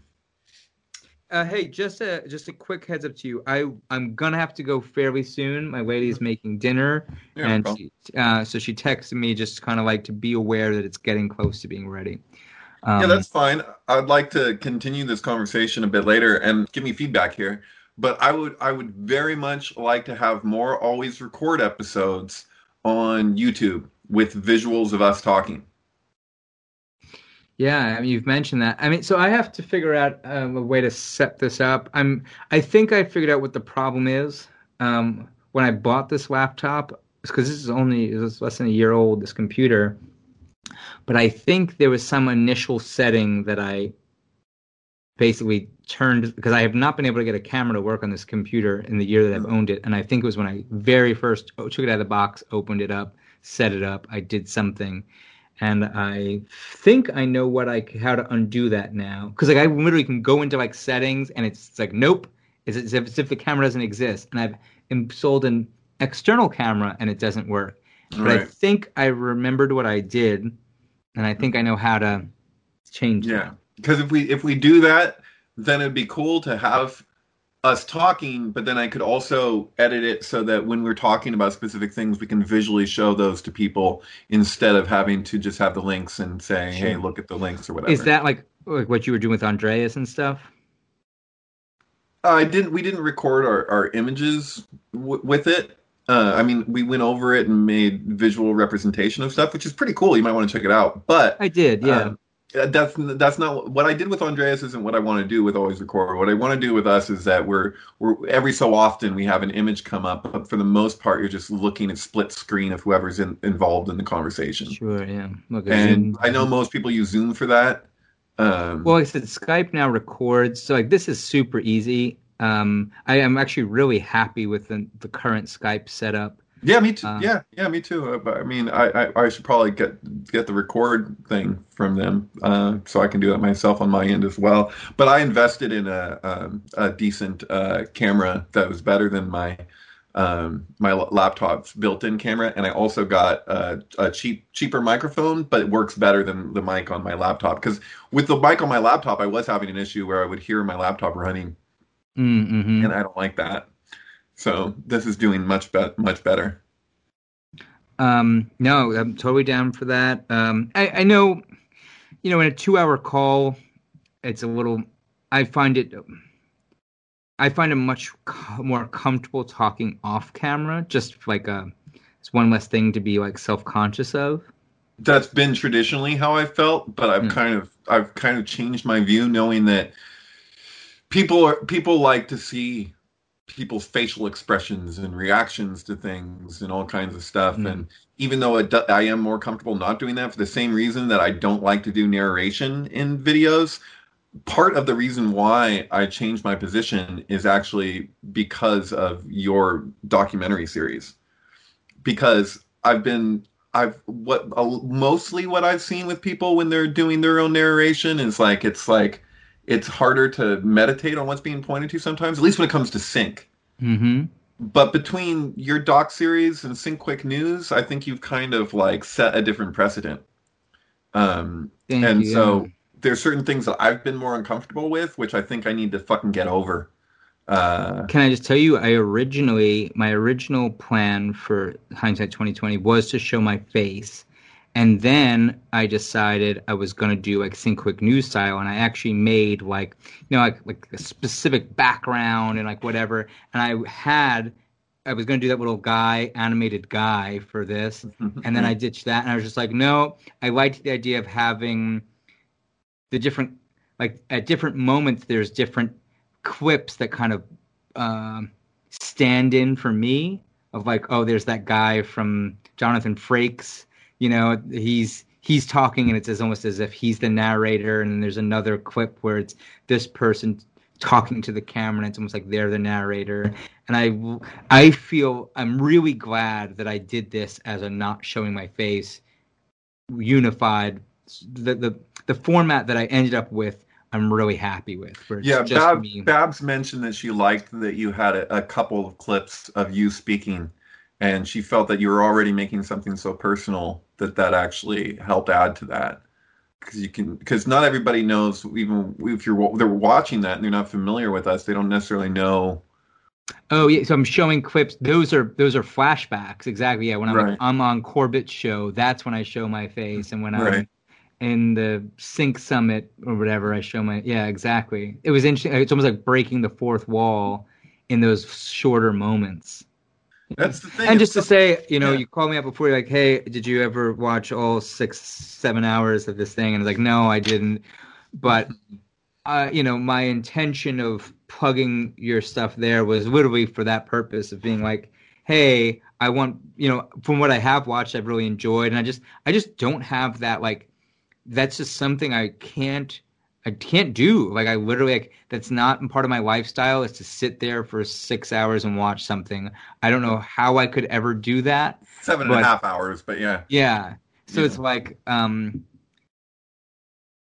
Uh, hey, just a just a quick heads up to you. I I'm gonna have to go fairly soon. My lady's making dinner, yeah, and she, uh, so she texted me just kind of like to be aware that it's getting close to being ready. Um, yeah, that's fine. I'd like to continue this conversation a bit later and give me feedback here. But I would I would very much like to have more always record episodes on YouTube with visuals of us talking. Yeah, I mean, you've mentioned that. I mean, so I have to figure out um, a way to set this up. I'm, I think I figured out what the problem is. Um, when I bought this laptop, because this is only is less than a year old, this computer. But I think there was some initial setting that I basically turned because I have not been able to get a camera to work on this computer in the year that I've owned it. And I think it was when I very first took it out of the box, opened it up, set it up, I did something and I think I know what I how to undo that now. Because like I literally can go into like settings and it's, it's like nope, it's if, as if the camera doesn't exist, and I've installed an external camera and it doesn't work. But I think I remembered what I did, and I mm-hmm. think I know how to change. Yeah, because if we if we do that, then it'd be cool to have us talking, but then I could also edit it so that when we're talking about specific things, we can visually show those to people instead of having to just have the links and say, "Hey, look at the links" or whatever. Is that like like what you were doing with Andreas and stuff? Uh, I didn't. We didn't record our, our images w- with it. Uh, I mean, we went over it and made visual representation of stuff, which is pretty cool. You might want to check it out. But I did, yeah. um, that's that's not what I did with Andreas. Isn't what I want to do with always record. What I want to do with us is that we're we're every so often we have an image come up, but for the most part, you're just looking at split screen of whoever's in, involved in the conversation. sure, yeah. Look, And Zoom. I know most people use Zoom for that. Um, Well, like I said, Skype now records, so like this is super easy. Um, I am actually really happy with the, the current Skype setup. Yeah, me too. Uh, yeah, yeah, me too. Uh, I mean, I, I, I should probably get get the record thing from them, uh, so I can do it myself on my end as well. But I invested in a um, a decent uh, camera that was better than my um, my laptop's built-in camera, and I also got a, a cheap cheaper microphone, but it works better than the mic on my laptop. Because with the mic on my laptop, I was having an issue where I would hear my laptop running, Mm-hmm. and I don't like that. So this is doing much be- much better. Um, no, I'm totally down for that. Um, I, I know, you know, in a two-hour call, it's a little. I find it. I find it much more comfortable talking off camera. Just like a, it's one less thing to be like self-conscious of. that's been traditionally how I felt, but I've Hmm. kind of I've kind of changed my view, knowing that people are people like to see people's facial expressions and reactions to things and all kinds of stuff. Hmm. And even though it do, I am more comfortable not doing that for the same reason that I don't like to do narration in videos, part of the reason why I changed my position is actually because of your documentary series. Because I've been I've what uh, mostly what I've seen with people when they're doing their own narration is like it's like it's harder to meditate on what's being pointed to sometimes, at least when it comes to sync. Mm-hmm. But between your doc series and Sync Quick News, I think you've kind of like set a different precedent. Um, Thank and you, so there's certain things that I've been more uncomfortable with, which I think I need to fucking get over. Uh, Can I just tell you, I originally my original plan for hindsight 2020 was to show my face, and then I decided I was gonna do like Think Quick News style, and I actually made like you know like like a specific background and like whatever, and I had I was gonna do that little guy animated guy for this, and then I ditched that, and I was just like, no, I liked the idea of having the different like at different moments there's different quips that kind of um, stand in for me of like oh there's that guy from jonathan frakes you know he's he's talking and it's as almost as if he's the narrator. And there's another clip where it's this person talking to the camera and it's almost like they're the narrator. And i i feel i'm really glad that i did this as a not showing my face unified. The the, the format that i ended up with i'm really happy with yeah, just Bab, Babs mentioned that she liked that you had a, a couple of clips of you speaking, and she felt that you were already making something so personal that that actually helped add to that. Because you can, because not everybody knows. Even if you're they're watching that and they're not familiar with us, they don't necessarily know. Oh yeah, so I'm showing clips. Those are those are flashbacks. Exactly. Yeah, when I'm Right. I'm on Corbett's show, that's when I show my face, and when I'm Right. in the Sync Summit or whatever, I show my. Yeah, exactly. It was interesting. It's almost like breaking the fourth wall in those shorter moments. That's the thing. And just to say, you know, yeah. you call me up before, you're like, hey, did you ever watch all six, seven hours of this thing? And it's like, no, I didn't. But, uh, you know, my intention of plugging your stuff there was literally for that purpose of being like, hey, I want, you know, from what I have watched, I've really enjoyed. And I just, I just don't have that, like, that's just something I can't. I can't do like I literally like that's not part of my lifestyle is to sit there for six hours and watch something. I don't know how I could ever do that. seven and a half hours, but yeah, Yeah. So Yeah. it's like, um,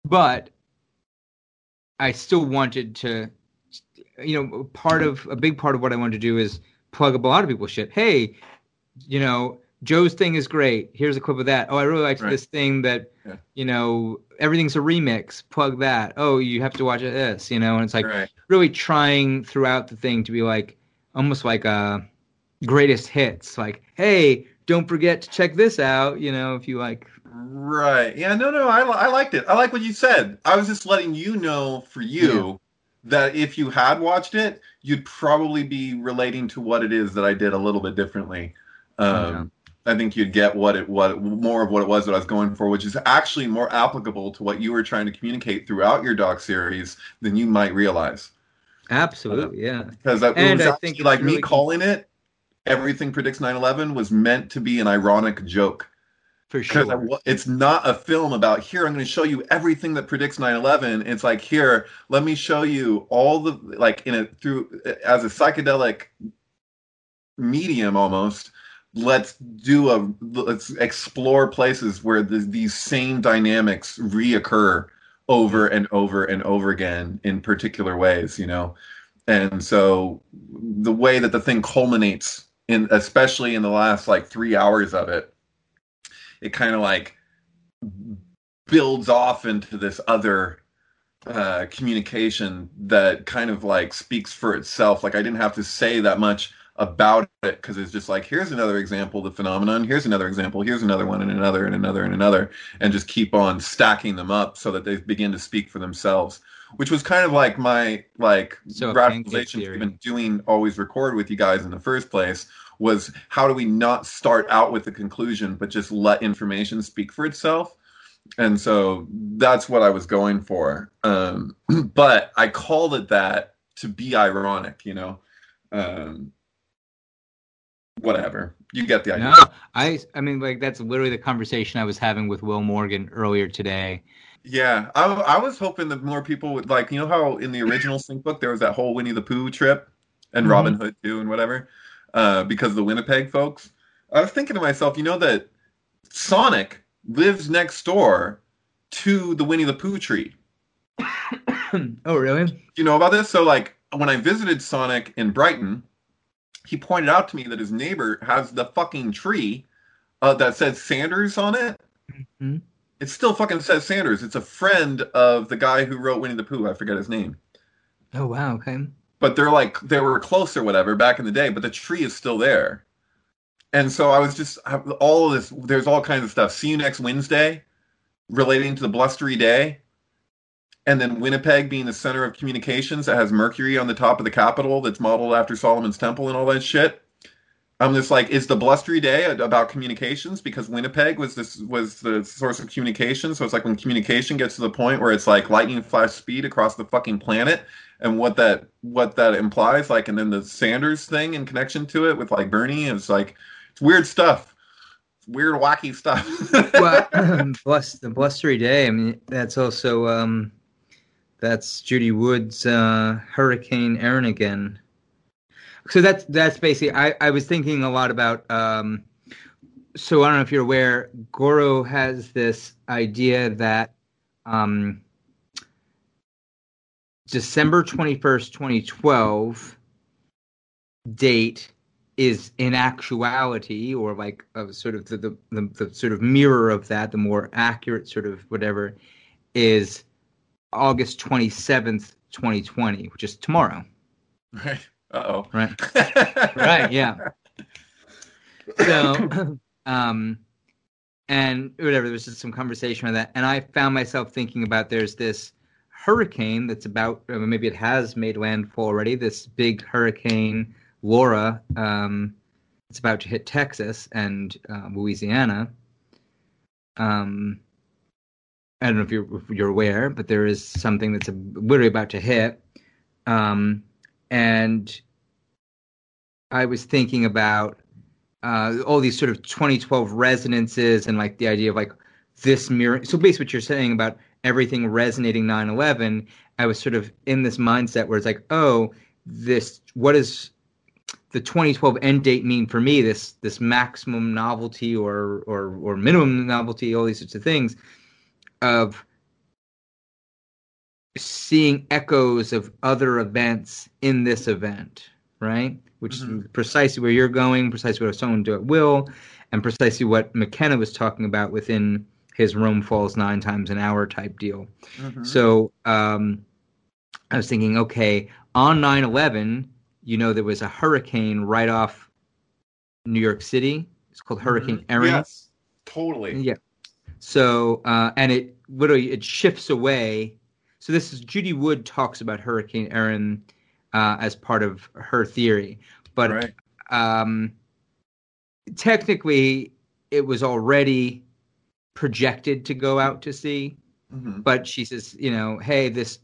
but I still wanted to, you know, part of a big part of what I wanted to do is plug up a lot of people's shit. Hey, you know, Joe's thing is great. Here's a clip of that. Oh, I really liked Right. this thing that, Yeah. you know, everything's a remix. Plug that. Oh, you have to watch this, you know, and it's like, right. really trying throughout the thing to be like almost like a greatest hits like hey don't forget to check this out you know if you like Right. Yeah. No. No. I I liked it. I like what you said. I was just letting you know for you that if you had watched it, you'd probably be relating to what it is that I did a little bit differently. Um, I think you'd get what it what more of what it was that I was going for, which is actually more applicable to what you were trying to communicate throughout your doc series than you might realize. absolutely yeah Because that And was I actually think like me really- calling it. Everything predicts 9/11 was meant to be an ironic joke. for sure it's not a film about here. I'm going to show you everything that predicts 9/11. It's like here, let me show you all the like in a through as a psychedelic medium almost. Let's do a let's explore places where the, these same dynamics reoccur over and over and over again in particular ways. You know, and so the way that the thing culminates in, especially in the last like three hours of it it kind of like builds off into this other uh, communication that kind of like speaks for itself. Like I didn't have to say that much about it because it's just like here's another example of the phenomenon, here's another example, here's another one, and another, and another, and another, and just keep on stacking them up so that they begin to speak for themselves. Which was kind of like my like So rationalization theory. even doing always record with you guys in the first place was how do we not start out with the conclusion but just let information speak for itself and so that's what i was going for um, [clears throat] but i called it that to be ironic you know um, whatever. You get the idea. No i i mean like that's literally the conversation i was having with will morgan earlier today. Yeah I, I was hoping that more people would like you know how in the original sync book there was that whole winnie the pooh trip and Mhm. robin hood too and whatever uh, because of the winnipeg folks? I was thinking to myself you know that sonic lives next door to the winnie the pooh tree? [coughs] Oh really? You know about this? So, like, when I visited Sonic in Brighton, he pointed out to me that his neighbor has the fucking tree uh, that says Sanders on it. Mhm. It still fucking says Sanders. It's a friend of the guy who wrote Winnie the Pooh. I forget his name. Oh wow, okay. But they're like they were close or whatever back in the day. But the tree is still there. And so I was just all of this. There's all kinds of stuff. See you next Wednesday, relating to the blustery day, and then Winnipeg being the center of communications that has Mercury on the top of the Capitol that's modeled after Solomon's Temple and all that shit. I'm just like, is the blustery day about communications because Winnipeg was this was the source of communication? So it's like when communication gets to the point where it's like lightning flash speed across the fucking planet, and what that what that implies, like, and then the Sanders thing in connection to it with like Bernie, it's like it's weird stuff, it's weird wacky stuff. [laughs] well, [clears throat] bless the blustery day. I mean, that's also um, that's Judy Wood's uh, Hurricane Erin again. So that's that's basically I, I was thinking a lot about um, so I don't know if you're aware, Goro has this idea that um, December 21st, 2012 date is in actuality or like a sort of the, the, the, the sort of mirror of that, the more accurate sort of whatever is August 27th, 2020, which is tomorrow. Right Uh oh. Right. [laughs] right. Yeah. So, [clears throat] um, and whatever. There was just some conversation on that, and I found myself thinking about there's this hurricane that's about maybe it has made landfall already. This big hurricane Laura. Um, it's about to hit Texas and uh, Louisiana. Um, I don't know if you're if you're aware, but there is something that's a, literally about to hit. Um, and I was thinking about uh, all these sort of 2012 resonances and like the idea of like this mirror. So basically, what you're saying about everything resonating 9/11, I was sort of in this mindset where it's like, oh, this what does the 2012 end date mean for me? This this maximum novelty or or or minimum novelty, all these sorts of things of seeing echoes of other events in this event, right? Which mm-hmm. is precisely where you're going, precisely what someone do at will, and precisely what McKenna was talking about within his Rome falls nine times an hour type deal. Mm-hmm. So um, I was thinking, okay, on 9 11, you know, there was a hurricane right off New York City. It's called mm-hmm. Hurricane mm-hmm. Erin. Yes, totally. Yeah. So, uh, and it literally it shifts away so this is Judy Wood talks about Hurricane Erin uh, as part of her theory, but right. um, technically it was already projected to go out to sea. Mm-hmm. But she says, you know, hey, this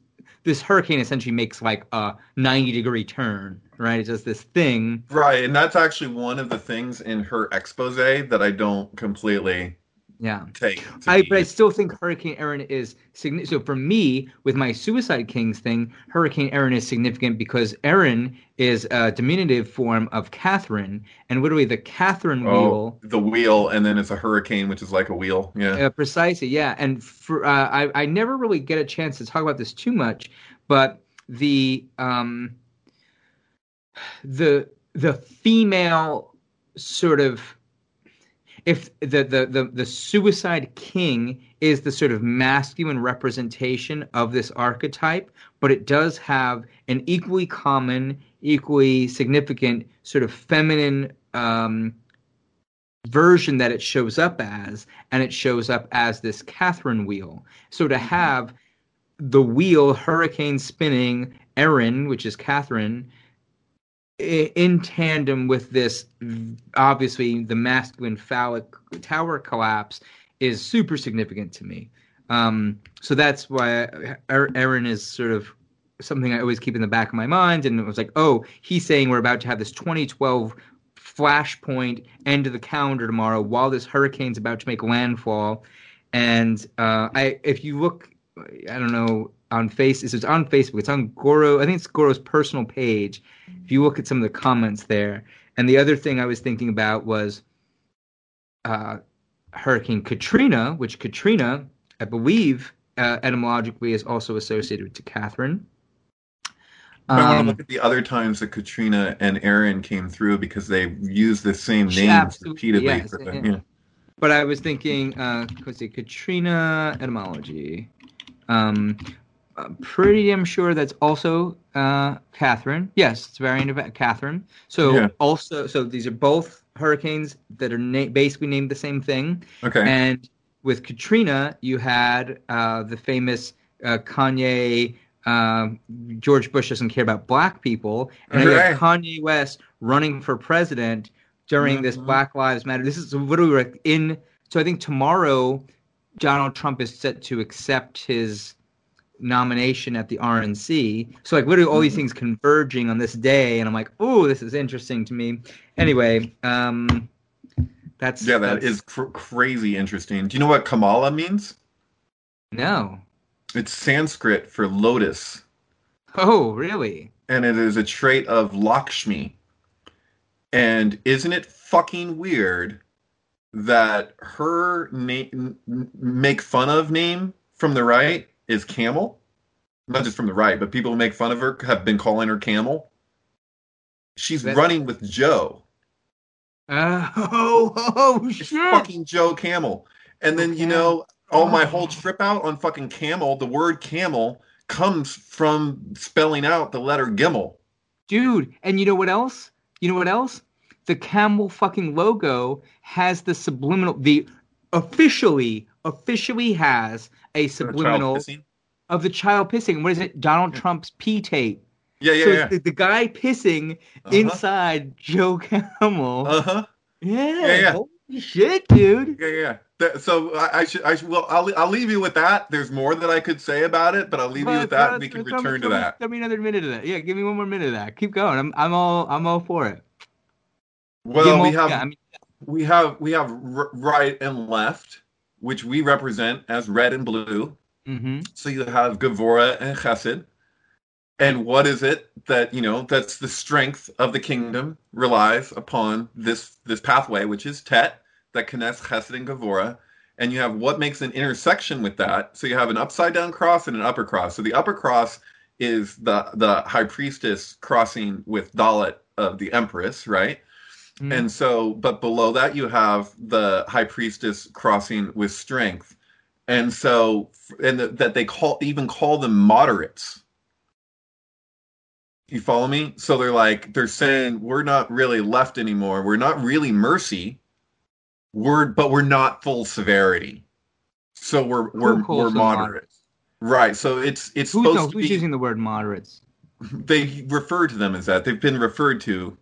this hurricane essentially makes like a 90 degree turn, right? It does this thing. Right. And that's actually one of the things in her expose that I don't completely yeah. take. I, but I still think Hurricane Erin is significant. So for me, with my Suicide Kings thing, Hurricane Erin is significant because Erin is a diminutive form of Catherine, and literally the Catherine oh, wheel. The wheel, and then it's a hurricane, which is like a wheel. Yeah. Uh, precisely. Yeah. And for uh, I, I never really get a chance to talk about this too much, but the um the the female sort of if the, the the the suicide king is the sort of masculine representation of this archetype, but it does have an equally common, equally significant sort of feminine um, version that it shows up as, and it shows up as this Catherine wheel. So to mm-hmm. have the wheel hurricane spinning Erin, which is Catherine, in tandem with this, obviously the masculine phallic tower collapse is super significant to me. Um, so that's why Erin is sort of something I always keep in the back of my mind. And it was like, oh, he's saying we're about to have this 2012 flashpoint end of the calendar tomorrow while this hurricane's about to make landfall. And uh, I, if you look, I don't know on face it's on Facebook. It's on Goro. I think it's Goro's personal page. If you look at some of the comments there, and the other thing I was thinking about was uh, Hurricane Katrina, which Katrina, I believe, uh, etymologically is also associated to Catherine. Um, I want to look at the other times that Katrina and Erin came through because they used the same names repeatedly. Yes, the, yeah. but I was thinking, uh, let's see, Katrina etymology. Um, uh, pretty damn sure that's also uh, Catherine. Yes, it's a variant of Catherine. So Yeah. also, so these are both hurricanes that are na- basically named the same thing. Okay. And with Katrina, you had uh, the famous uh, Kanye. Um, George Bush doesn't care about black people, and Right. Kanye West running for president during this Mhm. Black Lives Matter. This is literally in. So I think tomorrow, Donald Trump is set to accept his nomination at the RNC. So like literally all these Mhm. things converging on this day, and I'm like, oh, this is interesting to me. Anyway, um, that's yeah, that that's- is cr- crazy interesting. Do you know what Kamala means? no. It's Sanskrit for lotus, Oh, really? and it is a trait of Lakshmi. And isn't it fucking weird that her name make fun of name from the right is Camel? Not just from the right, but people who make fun of her have been calling her Camel. She's That- running with Joe. Uh, [laughs] oh, oh It's shit! fucking Joe Camel. And then, you know, all my Oh. whole trip out on fucking camel, the word camel comes from spelling out the letter Gimel. Dude, and you know what else? You know what else? The camel fucking logo has the subliminal. The officially, officially has a subliminal pissing. of the child pissing. What is it? Donald Trump's pee tape. Yeah, yeah, so yeah. it's the, the guy pissing Uh-huh. inside Joe Camel. Uh-huh. yeah, yeah, yeah. Holy shit, dude. Yeah, yeah. That- so I, I should, I should, well, I'll, I'll leave you with that. There's more that I could say about it, but I'll leave you with that, and we can return to me- that. Throw me another minute of that. Yeah, give me one more minute of that. Keep going. I'm, I'm all, I'm all for it. Well, Give we have, yeah, I mean, we have, we have r- right and left, which we represent as red and blue. mhm. So you have Gevurah and Chesed. And what is it that, you know, that's the strength of the kingdom relies upon this this pathway, which is Tet, that connects Chesed and Gevurah. And you have what makes an intersection with that. So you have an upside down cross and an upper cross. So the upper cross is the the high priestess crossing with Dalet of the Empress, right? Mhm. And so, but below that, you have the high priestess crossing with strength. And so, and th- that they call even call them moderates. You follow me? So they're like, they're saying we're not really left anymore. We're not really mercy. We're, but we're not full severity. So we're we're calls we're moderate. moderates? Right. So it's it's Who's, supposed no, to who's be. using the word moderates? [laughs] They refer to them as that. They've been referred to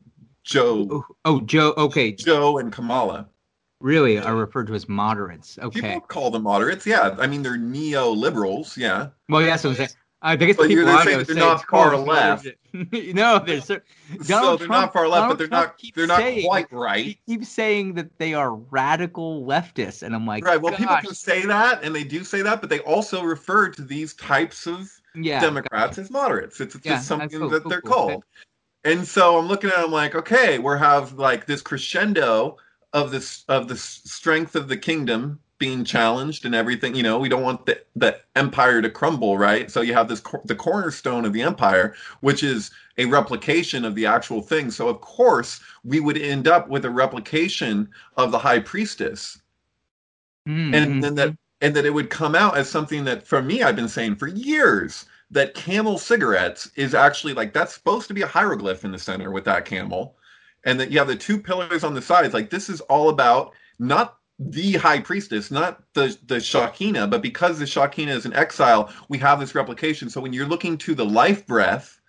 Joe, Oh, oh, Joe. Okay, Joe and Kamala. really are referred to as moderates. Okay. People call them moderates. Yeah, I mean they're neoliberals. Yeah, Well, yeah, so. I think it's But people they're saying they're not far left. [laughs] no, they're cer- so they're Trump- not far left, Donald but they're Trump not. They're not saying- quite He right. keeps saying that they are radical leftists, and I'm like, Right. Well, people can say that, and they do say that, but they also refer to these types of yeah, Democrats as moderates. It's, it's Yeah, just something cool, that cool, they're cool. called. And so I'm looking at, it, I'm like, okay, we have like this crescendo of this of the strength of the kingdom being challenged and everything. You know, we don't want the the empire to crumble, right? So you have this the cornerstone of the empire, which is a replication of the actual thing. So of course we would end up with a replication of the high priestess Mm, and mm, then that and that it would come out as something that for me I've been saying for years that camel cigarettes is actually like that's supposed to be a hieroglyph in the center with that camel. And that you have the two pillars on the sides like this is all about not the high priestess not the the Shekhinah but because the Shekhinah is in exile we have this replication. So when you're looking to the life breath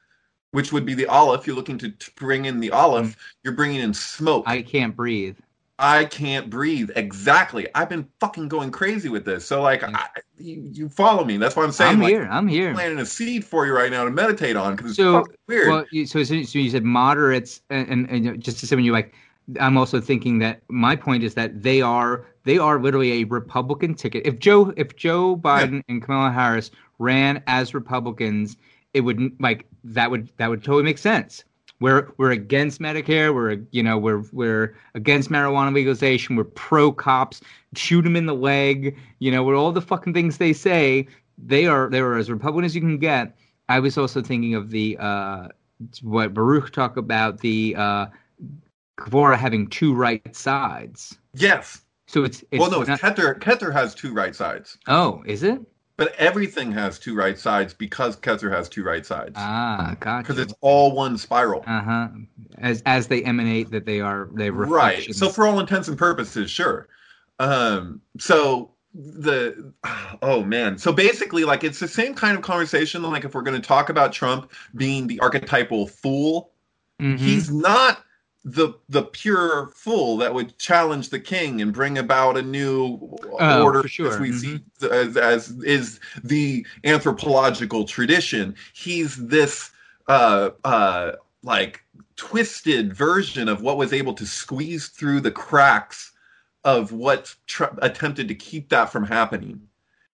which would be the olive you're looking to, to bring in the olive mm. you're bringing in smoke. I can't breathe. I can't breathe. Exactly. I've been fucking going crazy with this. So like, Yeah. I, you, you follow me. That's why I'm saying I'm like, here. I'm here. I'm planting a seed for you right now to meditate on because it's So, fucking weird. Well, you, so, so you said moderates, and, and, and just to say when you like, I'm also thinking that my point is that they are they are literally a Republican ticket. If Joe if Joe Biden and Kamala Harris ran as Republicans, it would like that would that would totally make sense. We're we're against Medicare. We're you know we're we're against marijuana legalization. We're pro cops. Shoot them in the leg. You know we're all the fucking things they say. They are they are as Republican as you can get. I was also thinking of the uh, what Baruch talked about the uh, Gevurah having two right sides. yes. So it's, it's well, no, it's not- Keter. Keter has two right sides, oh, is it? But everything has two right sides because Keter has two right sides Ah, gotcha. because it's all one spiral. uh huh. As as they emanate, that they are they right so for all intents and purposes sure um so the oh man so basically like it's the same kind of conversation like if we're going to talk about trump being the archetypal fool Mhm. he's not the the pure fool that would challenge the king and bring about a new Oh, order sure. as we Mhm. see as, as is the anthropological tradition he's this uh uh like twisted version of what was able to squeeze through the cracks of what tr- attempted to keep that from happening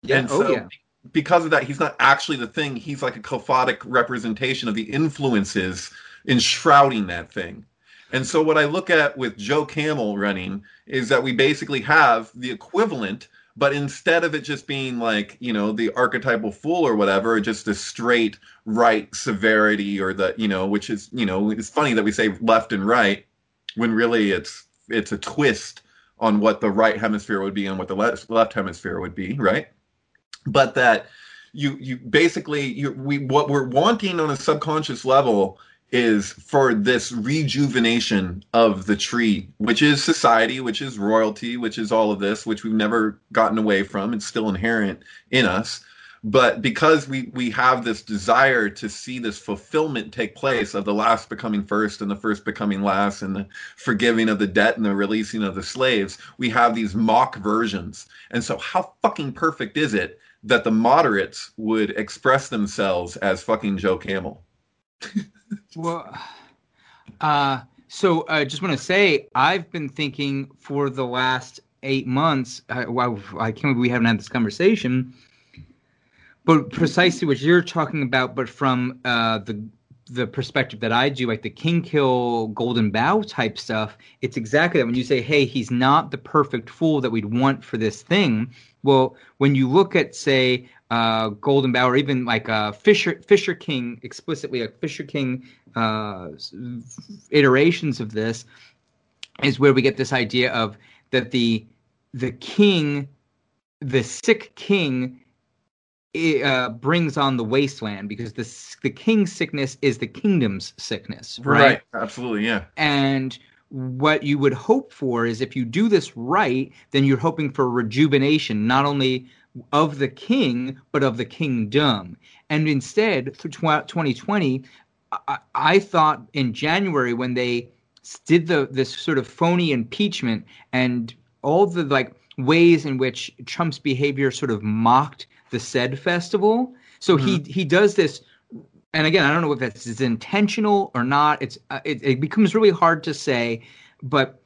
yeah. and oh so yeah. because of that, he's not actually the thing. He's like a cathartic representation of the influences enshrouding that thing. And so what I look at with Joe Camel running is that we basically have the equivalent, but instead of it just being like, you know, the archetypal fool or whatever, just a straight right severity or the, you know, which is, you know, it's funny that we say left and right when really it's it's a twist on what the right hemisphere would be and what the left, left hemisphere would be, right? But that you you basically you we what we're wanting on a subconscious level is for this rejuvenation of the tree, which is society, which is royalty, which is all of this, which we've never gotten away from. It's still inherent in us. But because we, we have this desire to see this fulfillment take place of the last becoming first and the first becoming last and the forgiving of the debt and the releasing of the slaves, we have these mock versions. And so, how fucking perfect is it that the moderates would express themselves as fucking Joe Camel? [laughs] Well, uh, so I just want to say I've been thinking for the last eight months. Uh, wow, I can't believe we haven't had this conversation. But precisely what you're talking about, but from uh, the the perspective that I do, like the King Kill Golden Bough type stuff, it's exactly that. When you say, "Hey, he's not the perfect fool that we'd want for this thing," well, when you look at, say, uh, Golden Bough, or even like uh, Fisher Fisher King, explicitly like Fisher King uh, iterations of this, is where we get this idea of that the the king, the sick king uh, brings on the wasteland because the the king's sickness is the kingdom's sickness, right? Absolutely, yeah. And what you would hope for is if you do this right, then you're hoping for rejuvenation, not only of the king but of the kingdom. And instead, through 2020, I, I thought in January when they did the this sort of phony impeachment and all the like ways in which Trump's behavior sort of mocked the Sed festival. So he mm-hmm. he does this, and again, I don't know if that's is intentional or not. It's uh, it, it becomes really hard to say, but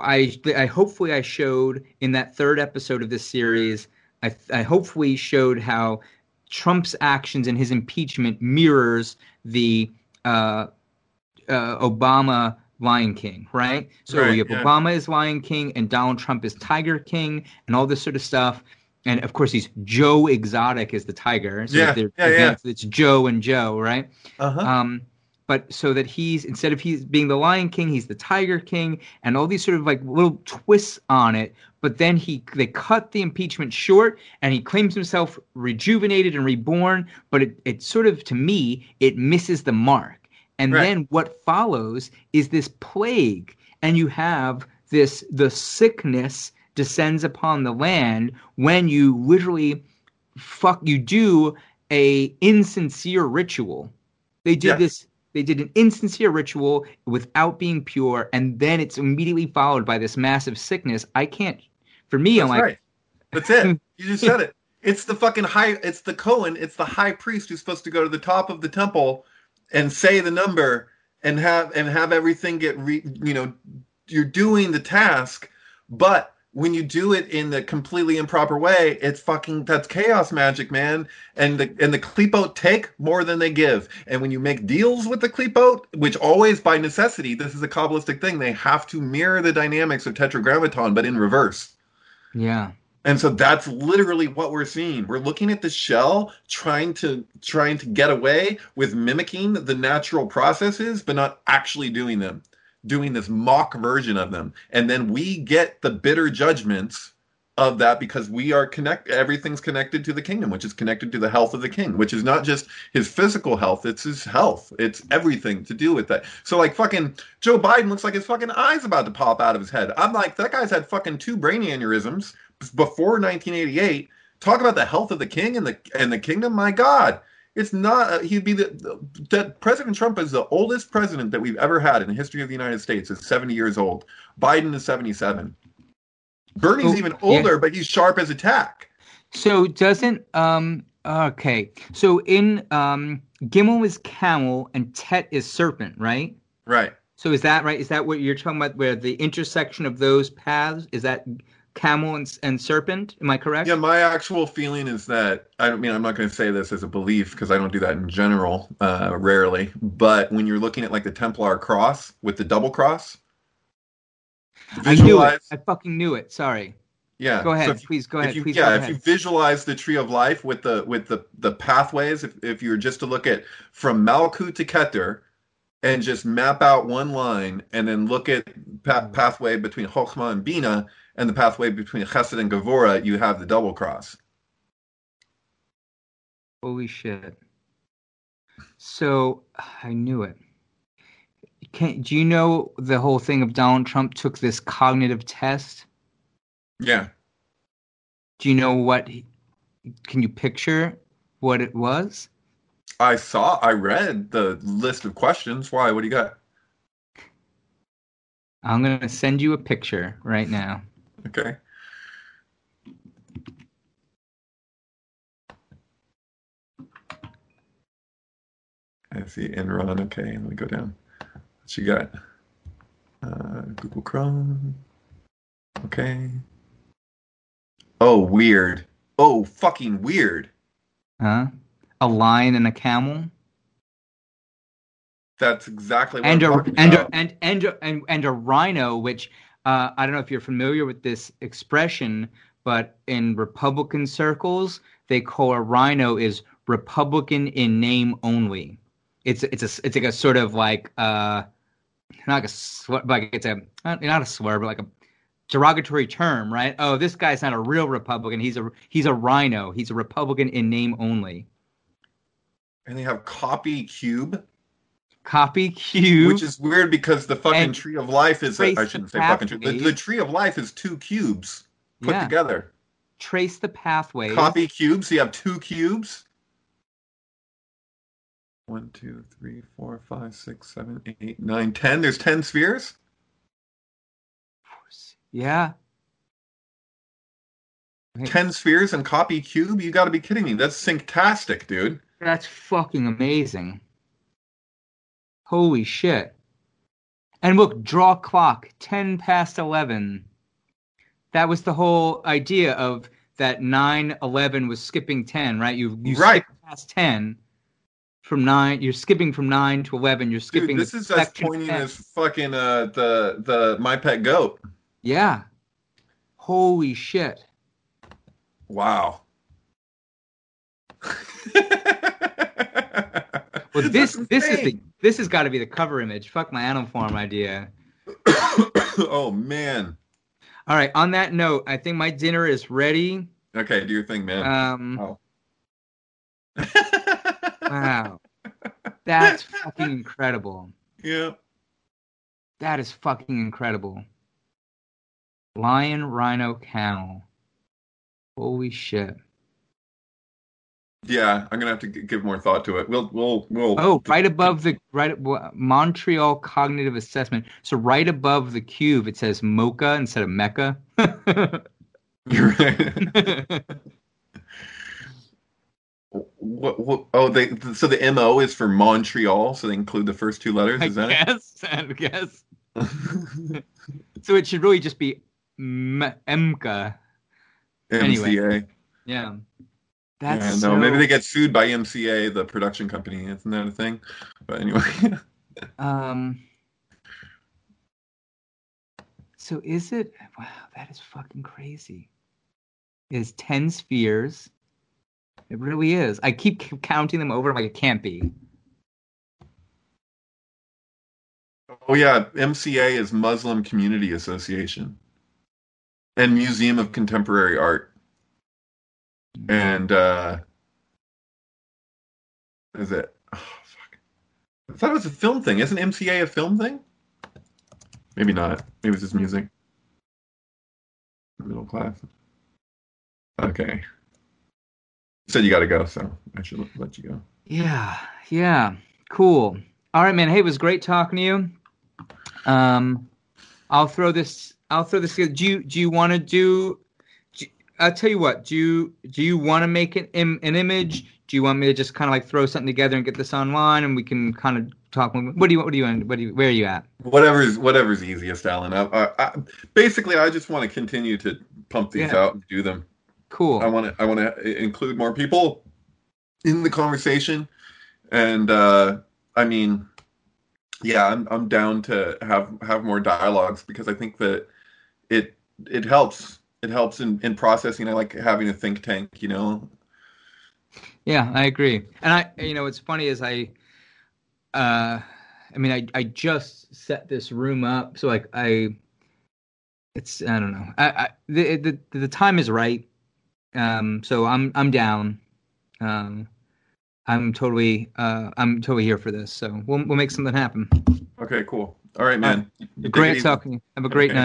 I I hopefully I showed in that third episode of this series. I I hopefully showed how Trump's actions and his impeachment mirrors the uh, uh, Obama Lion King, right? So Right, we have yeah. Obama is Lion King and Donald Trump is Tiger King and all this sort of stuff. And of course, he's Joe Exotic is the tiger. So Yeah, yeah, yeah. It's Joe and Joe, right? Uh-huh. Um, but so that he's instead of he's being the Lion King, he's the Tiger King, and all these sort of like little twists on it. But then he they cut the impeachment short, and he claims himself rejuvenated and reborn. But it, it sort of to me it misses the mark. And Right. then what follows is this plague, and you have this the sickness descends upon the land when you literally fuck you do a insincere ritual. They did Yeah. this they did an insincere ritual without being pure and then it's immediately followed by this massive sickness. I can't for me I'm like right. That's it. [laughs] You just said it. It's the fucking high. It's the Cohen. It's the high priest who's supposed to go to the top of the temple and say the number and have and have everything get re, you know you're doing the task, but when you do it in the completely improper way, it's fucking that's chaos magic, man. And the and the Klipot take more than they give. And when you make deals with the Klipot, which always by necessity, this is a kabbalistic thing, they have to mirror the dynamics of Tetragrammaton, but in reverse. yeah. And so that's literally what we're seeing. We're looking at the shell trying to trying to get away with mimicking the natural processes but not actually doing them. Doing this mock version of them. And then we get the bitter judgments of that because we are connect everything's connected to the kingdom which is connected to the health of the king which is not just his physical health it's his health. It's everything to do with that. So like fucking joe biden looks like his fucking eyes about to pop out of his head. I'm like that guy's had fucking two brain aneurysms before 1988 talk about the health of the king and the and the kingdom? My god it's not uh, he'd be the that president trump is the oldest president that we've ever had in the history of the united states is 70 years old biden is 77 Bernie's oh, even older, yeah. but he's sharp as a tack. So doesn't um okay. So in um Gimel is camel and Tet is serpent, right? Right. So is that right? Is that what you're talking about? Where the intersection of those paths is that camel and, and serpent? Am I correct? Yeah, my actual feeling is that I don't mean I'm not going to say this as a belief because I don't do that in general, uh, rarely. But when you're looking at like the Templar cross with the double cross, I knew it. I fucking knew it. Sorry. Yeah. Go ahead, so please. Go ahead. You, please. Yeah, go if you visualize the tree of life with the with the the pathways, if if you were just to look at from Malkut to Keter, and just map out one line, and then look at mm. pathway between Chokhmah and Binah, and the pathway between Chesed and Gevurah, you have the double cross. Holy shit! So I knew it. Can, do you know the whole thing of Donald Trump took this cognitive test? Yeah. Do you know what? He, can you picture what it was? I saw. I read the list of questions. Why? What do you got? I'm gonna send you a picture right now. Okay. I see Enron. Okay, let me go down. What you got? Uh, Google Chrome. Okay. Oh, weird. Oh, fucking weird. Huh? A lion and a camel. That's exactly what and I'm a, talking and about. A, and and and and a rhino, which uh, I don't know if you're familiar with this expression, but in Republican circles, they call a rhino is Republican in name only. It's it's a it's like a sort of like uh not like a sw- like it's a not a slur, but like a derogatory term, right? Oh, this guy's not a real Republican. He's a he's a rhino. He's a Republican in name only. And they have copy cube. Copy cube, which is weird because the fucking tree of life is a, I shouldn't say fucking tree. The, the, tree of life is two cubes put yeah. together. Trace the pathway. Copy cubes. So you have two cubes. One, two, three, four, five, six, seven, eight, nine, ten. There's ten spheres. Yeah. Ten spheres and copy cube. You got to be kidding me. That's synctastic, dude. That's fucking amazing. Holy shit. And look, draw clock, 10 past 11. That was the whole idea of that 9 11 was skipping 10, right? You, you right. past 10 from nine. You're skipping from nine to eleven. You're skipping. Dude, this is as pointing as fucking uh, the the my pet goat. Yeah. Holy shit. Wow. well, [laughs] this this is the this has got to be the cover image. Fuck my Animal Farm idea. [coughs] oh man. All right. On that note, I think my dinner is ready. Okay, do your thing, man. Um. Oh. Wow. [laughs] That's fucking incredible. Yeah. That is fucking incredible. Lion, rhino, camel. Holy shit. Yeah, I'm gonna have to give more thought to it. We'll, we'll, we'll. Oh, right above the right Montreal Cognitive Assessment. So right above the cube, it says MoCA instead of Mecca. You're right. [laughs] What, what, oh, they so the MO is for Montreal, so they include the first two letters. Is I that guess, it? I guess. [laughs] [laughs] so it should really just be M- MCA. MCA. Anyway, yeah. That's yeah, no, so... maybe they get sued by MCA, the production company. Isn't that a thing? But anyway. [laughs] um. So is it? Wow, that is fucking crazy. Is ten spheres it really is. I keep counting them over. I'm like, it can't be. Oh yeah, MCA is Muslim Community Association, and Museum of Contemporary Art, and uh, is it? Oh, fuck. I thought it was a film thing. Isn't MCA a film thing? Maybe not. Maybe it's just music. Middle class. Okay. You said you got to go, so I should let you go. Yeah, yeah, cool. All right, man. Hey, it was great talking to you. Um, I'll throw this. I'll throw this. Do you do you want to do? I'll tell you what. Do you do you want to make an im- an image? Do you want me to just kind of like throw something together and get this online, and we can kind of talk? What do you what do you what do you where are you at? Whatever's whatever's easiest, Alan. I, I, I, basically, I just want to continue to pump these Yeah. out and do them. Cool. I want to I want to include more people in the conversation, and uh, I mean, yeah, I'm I'm down to have have more dialogues because I think that it it helps it helps in in processing. I like having a think tank, you know. Yeah, I agree. And I, you know, what's funny is I, uh, I mean, I, I just set this room up, so like I, it's I don't know, I, I the, the the time is right, um, so I'm I'm down, um, I'm totally uh I'm totally here for this, so we'll we'll make something happen. Okay, cool. All right, man. You Great talking. Have a great Okay. night.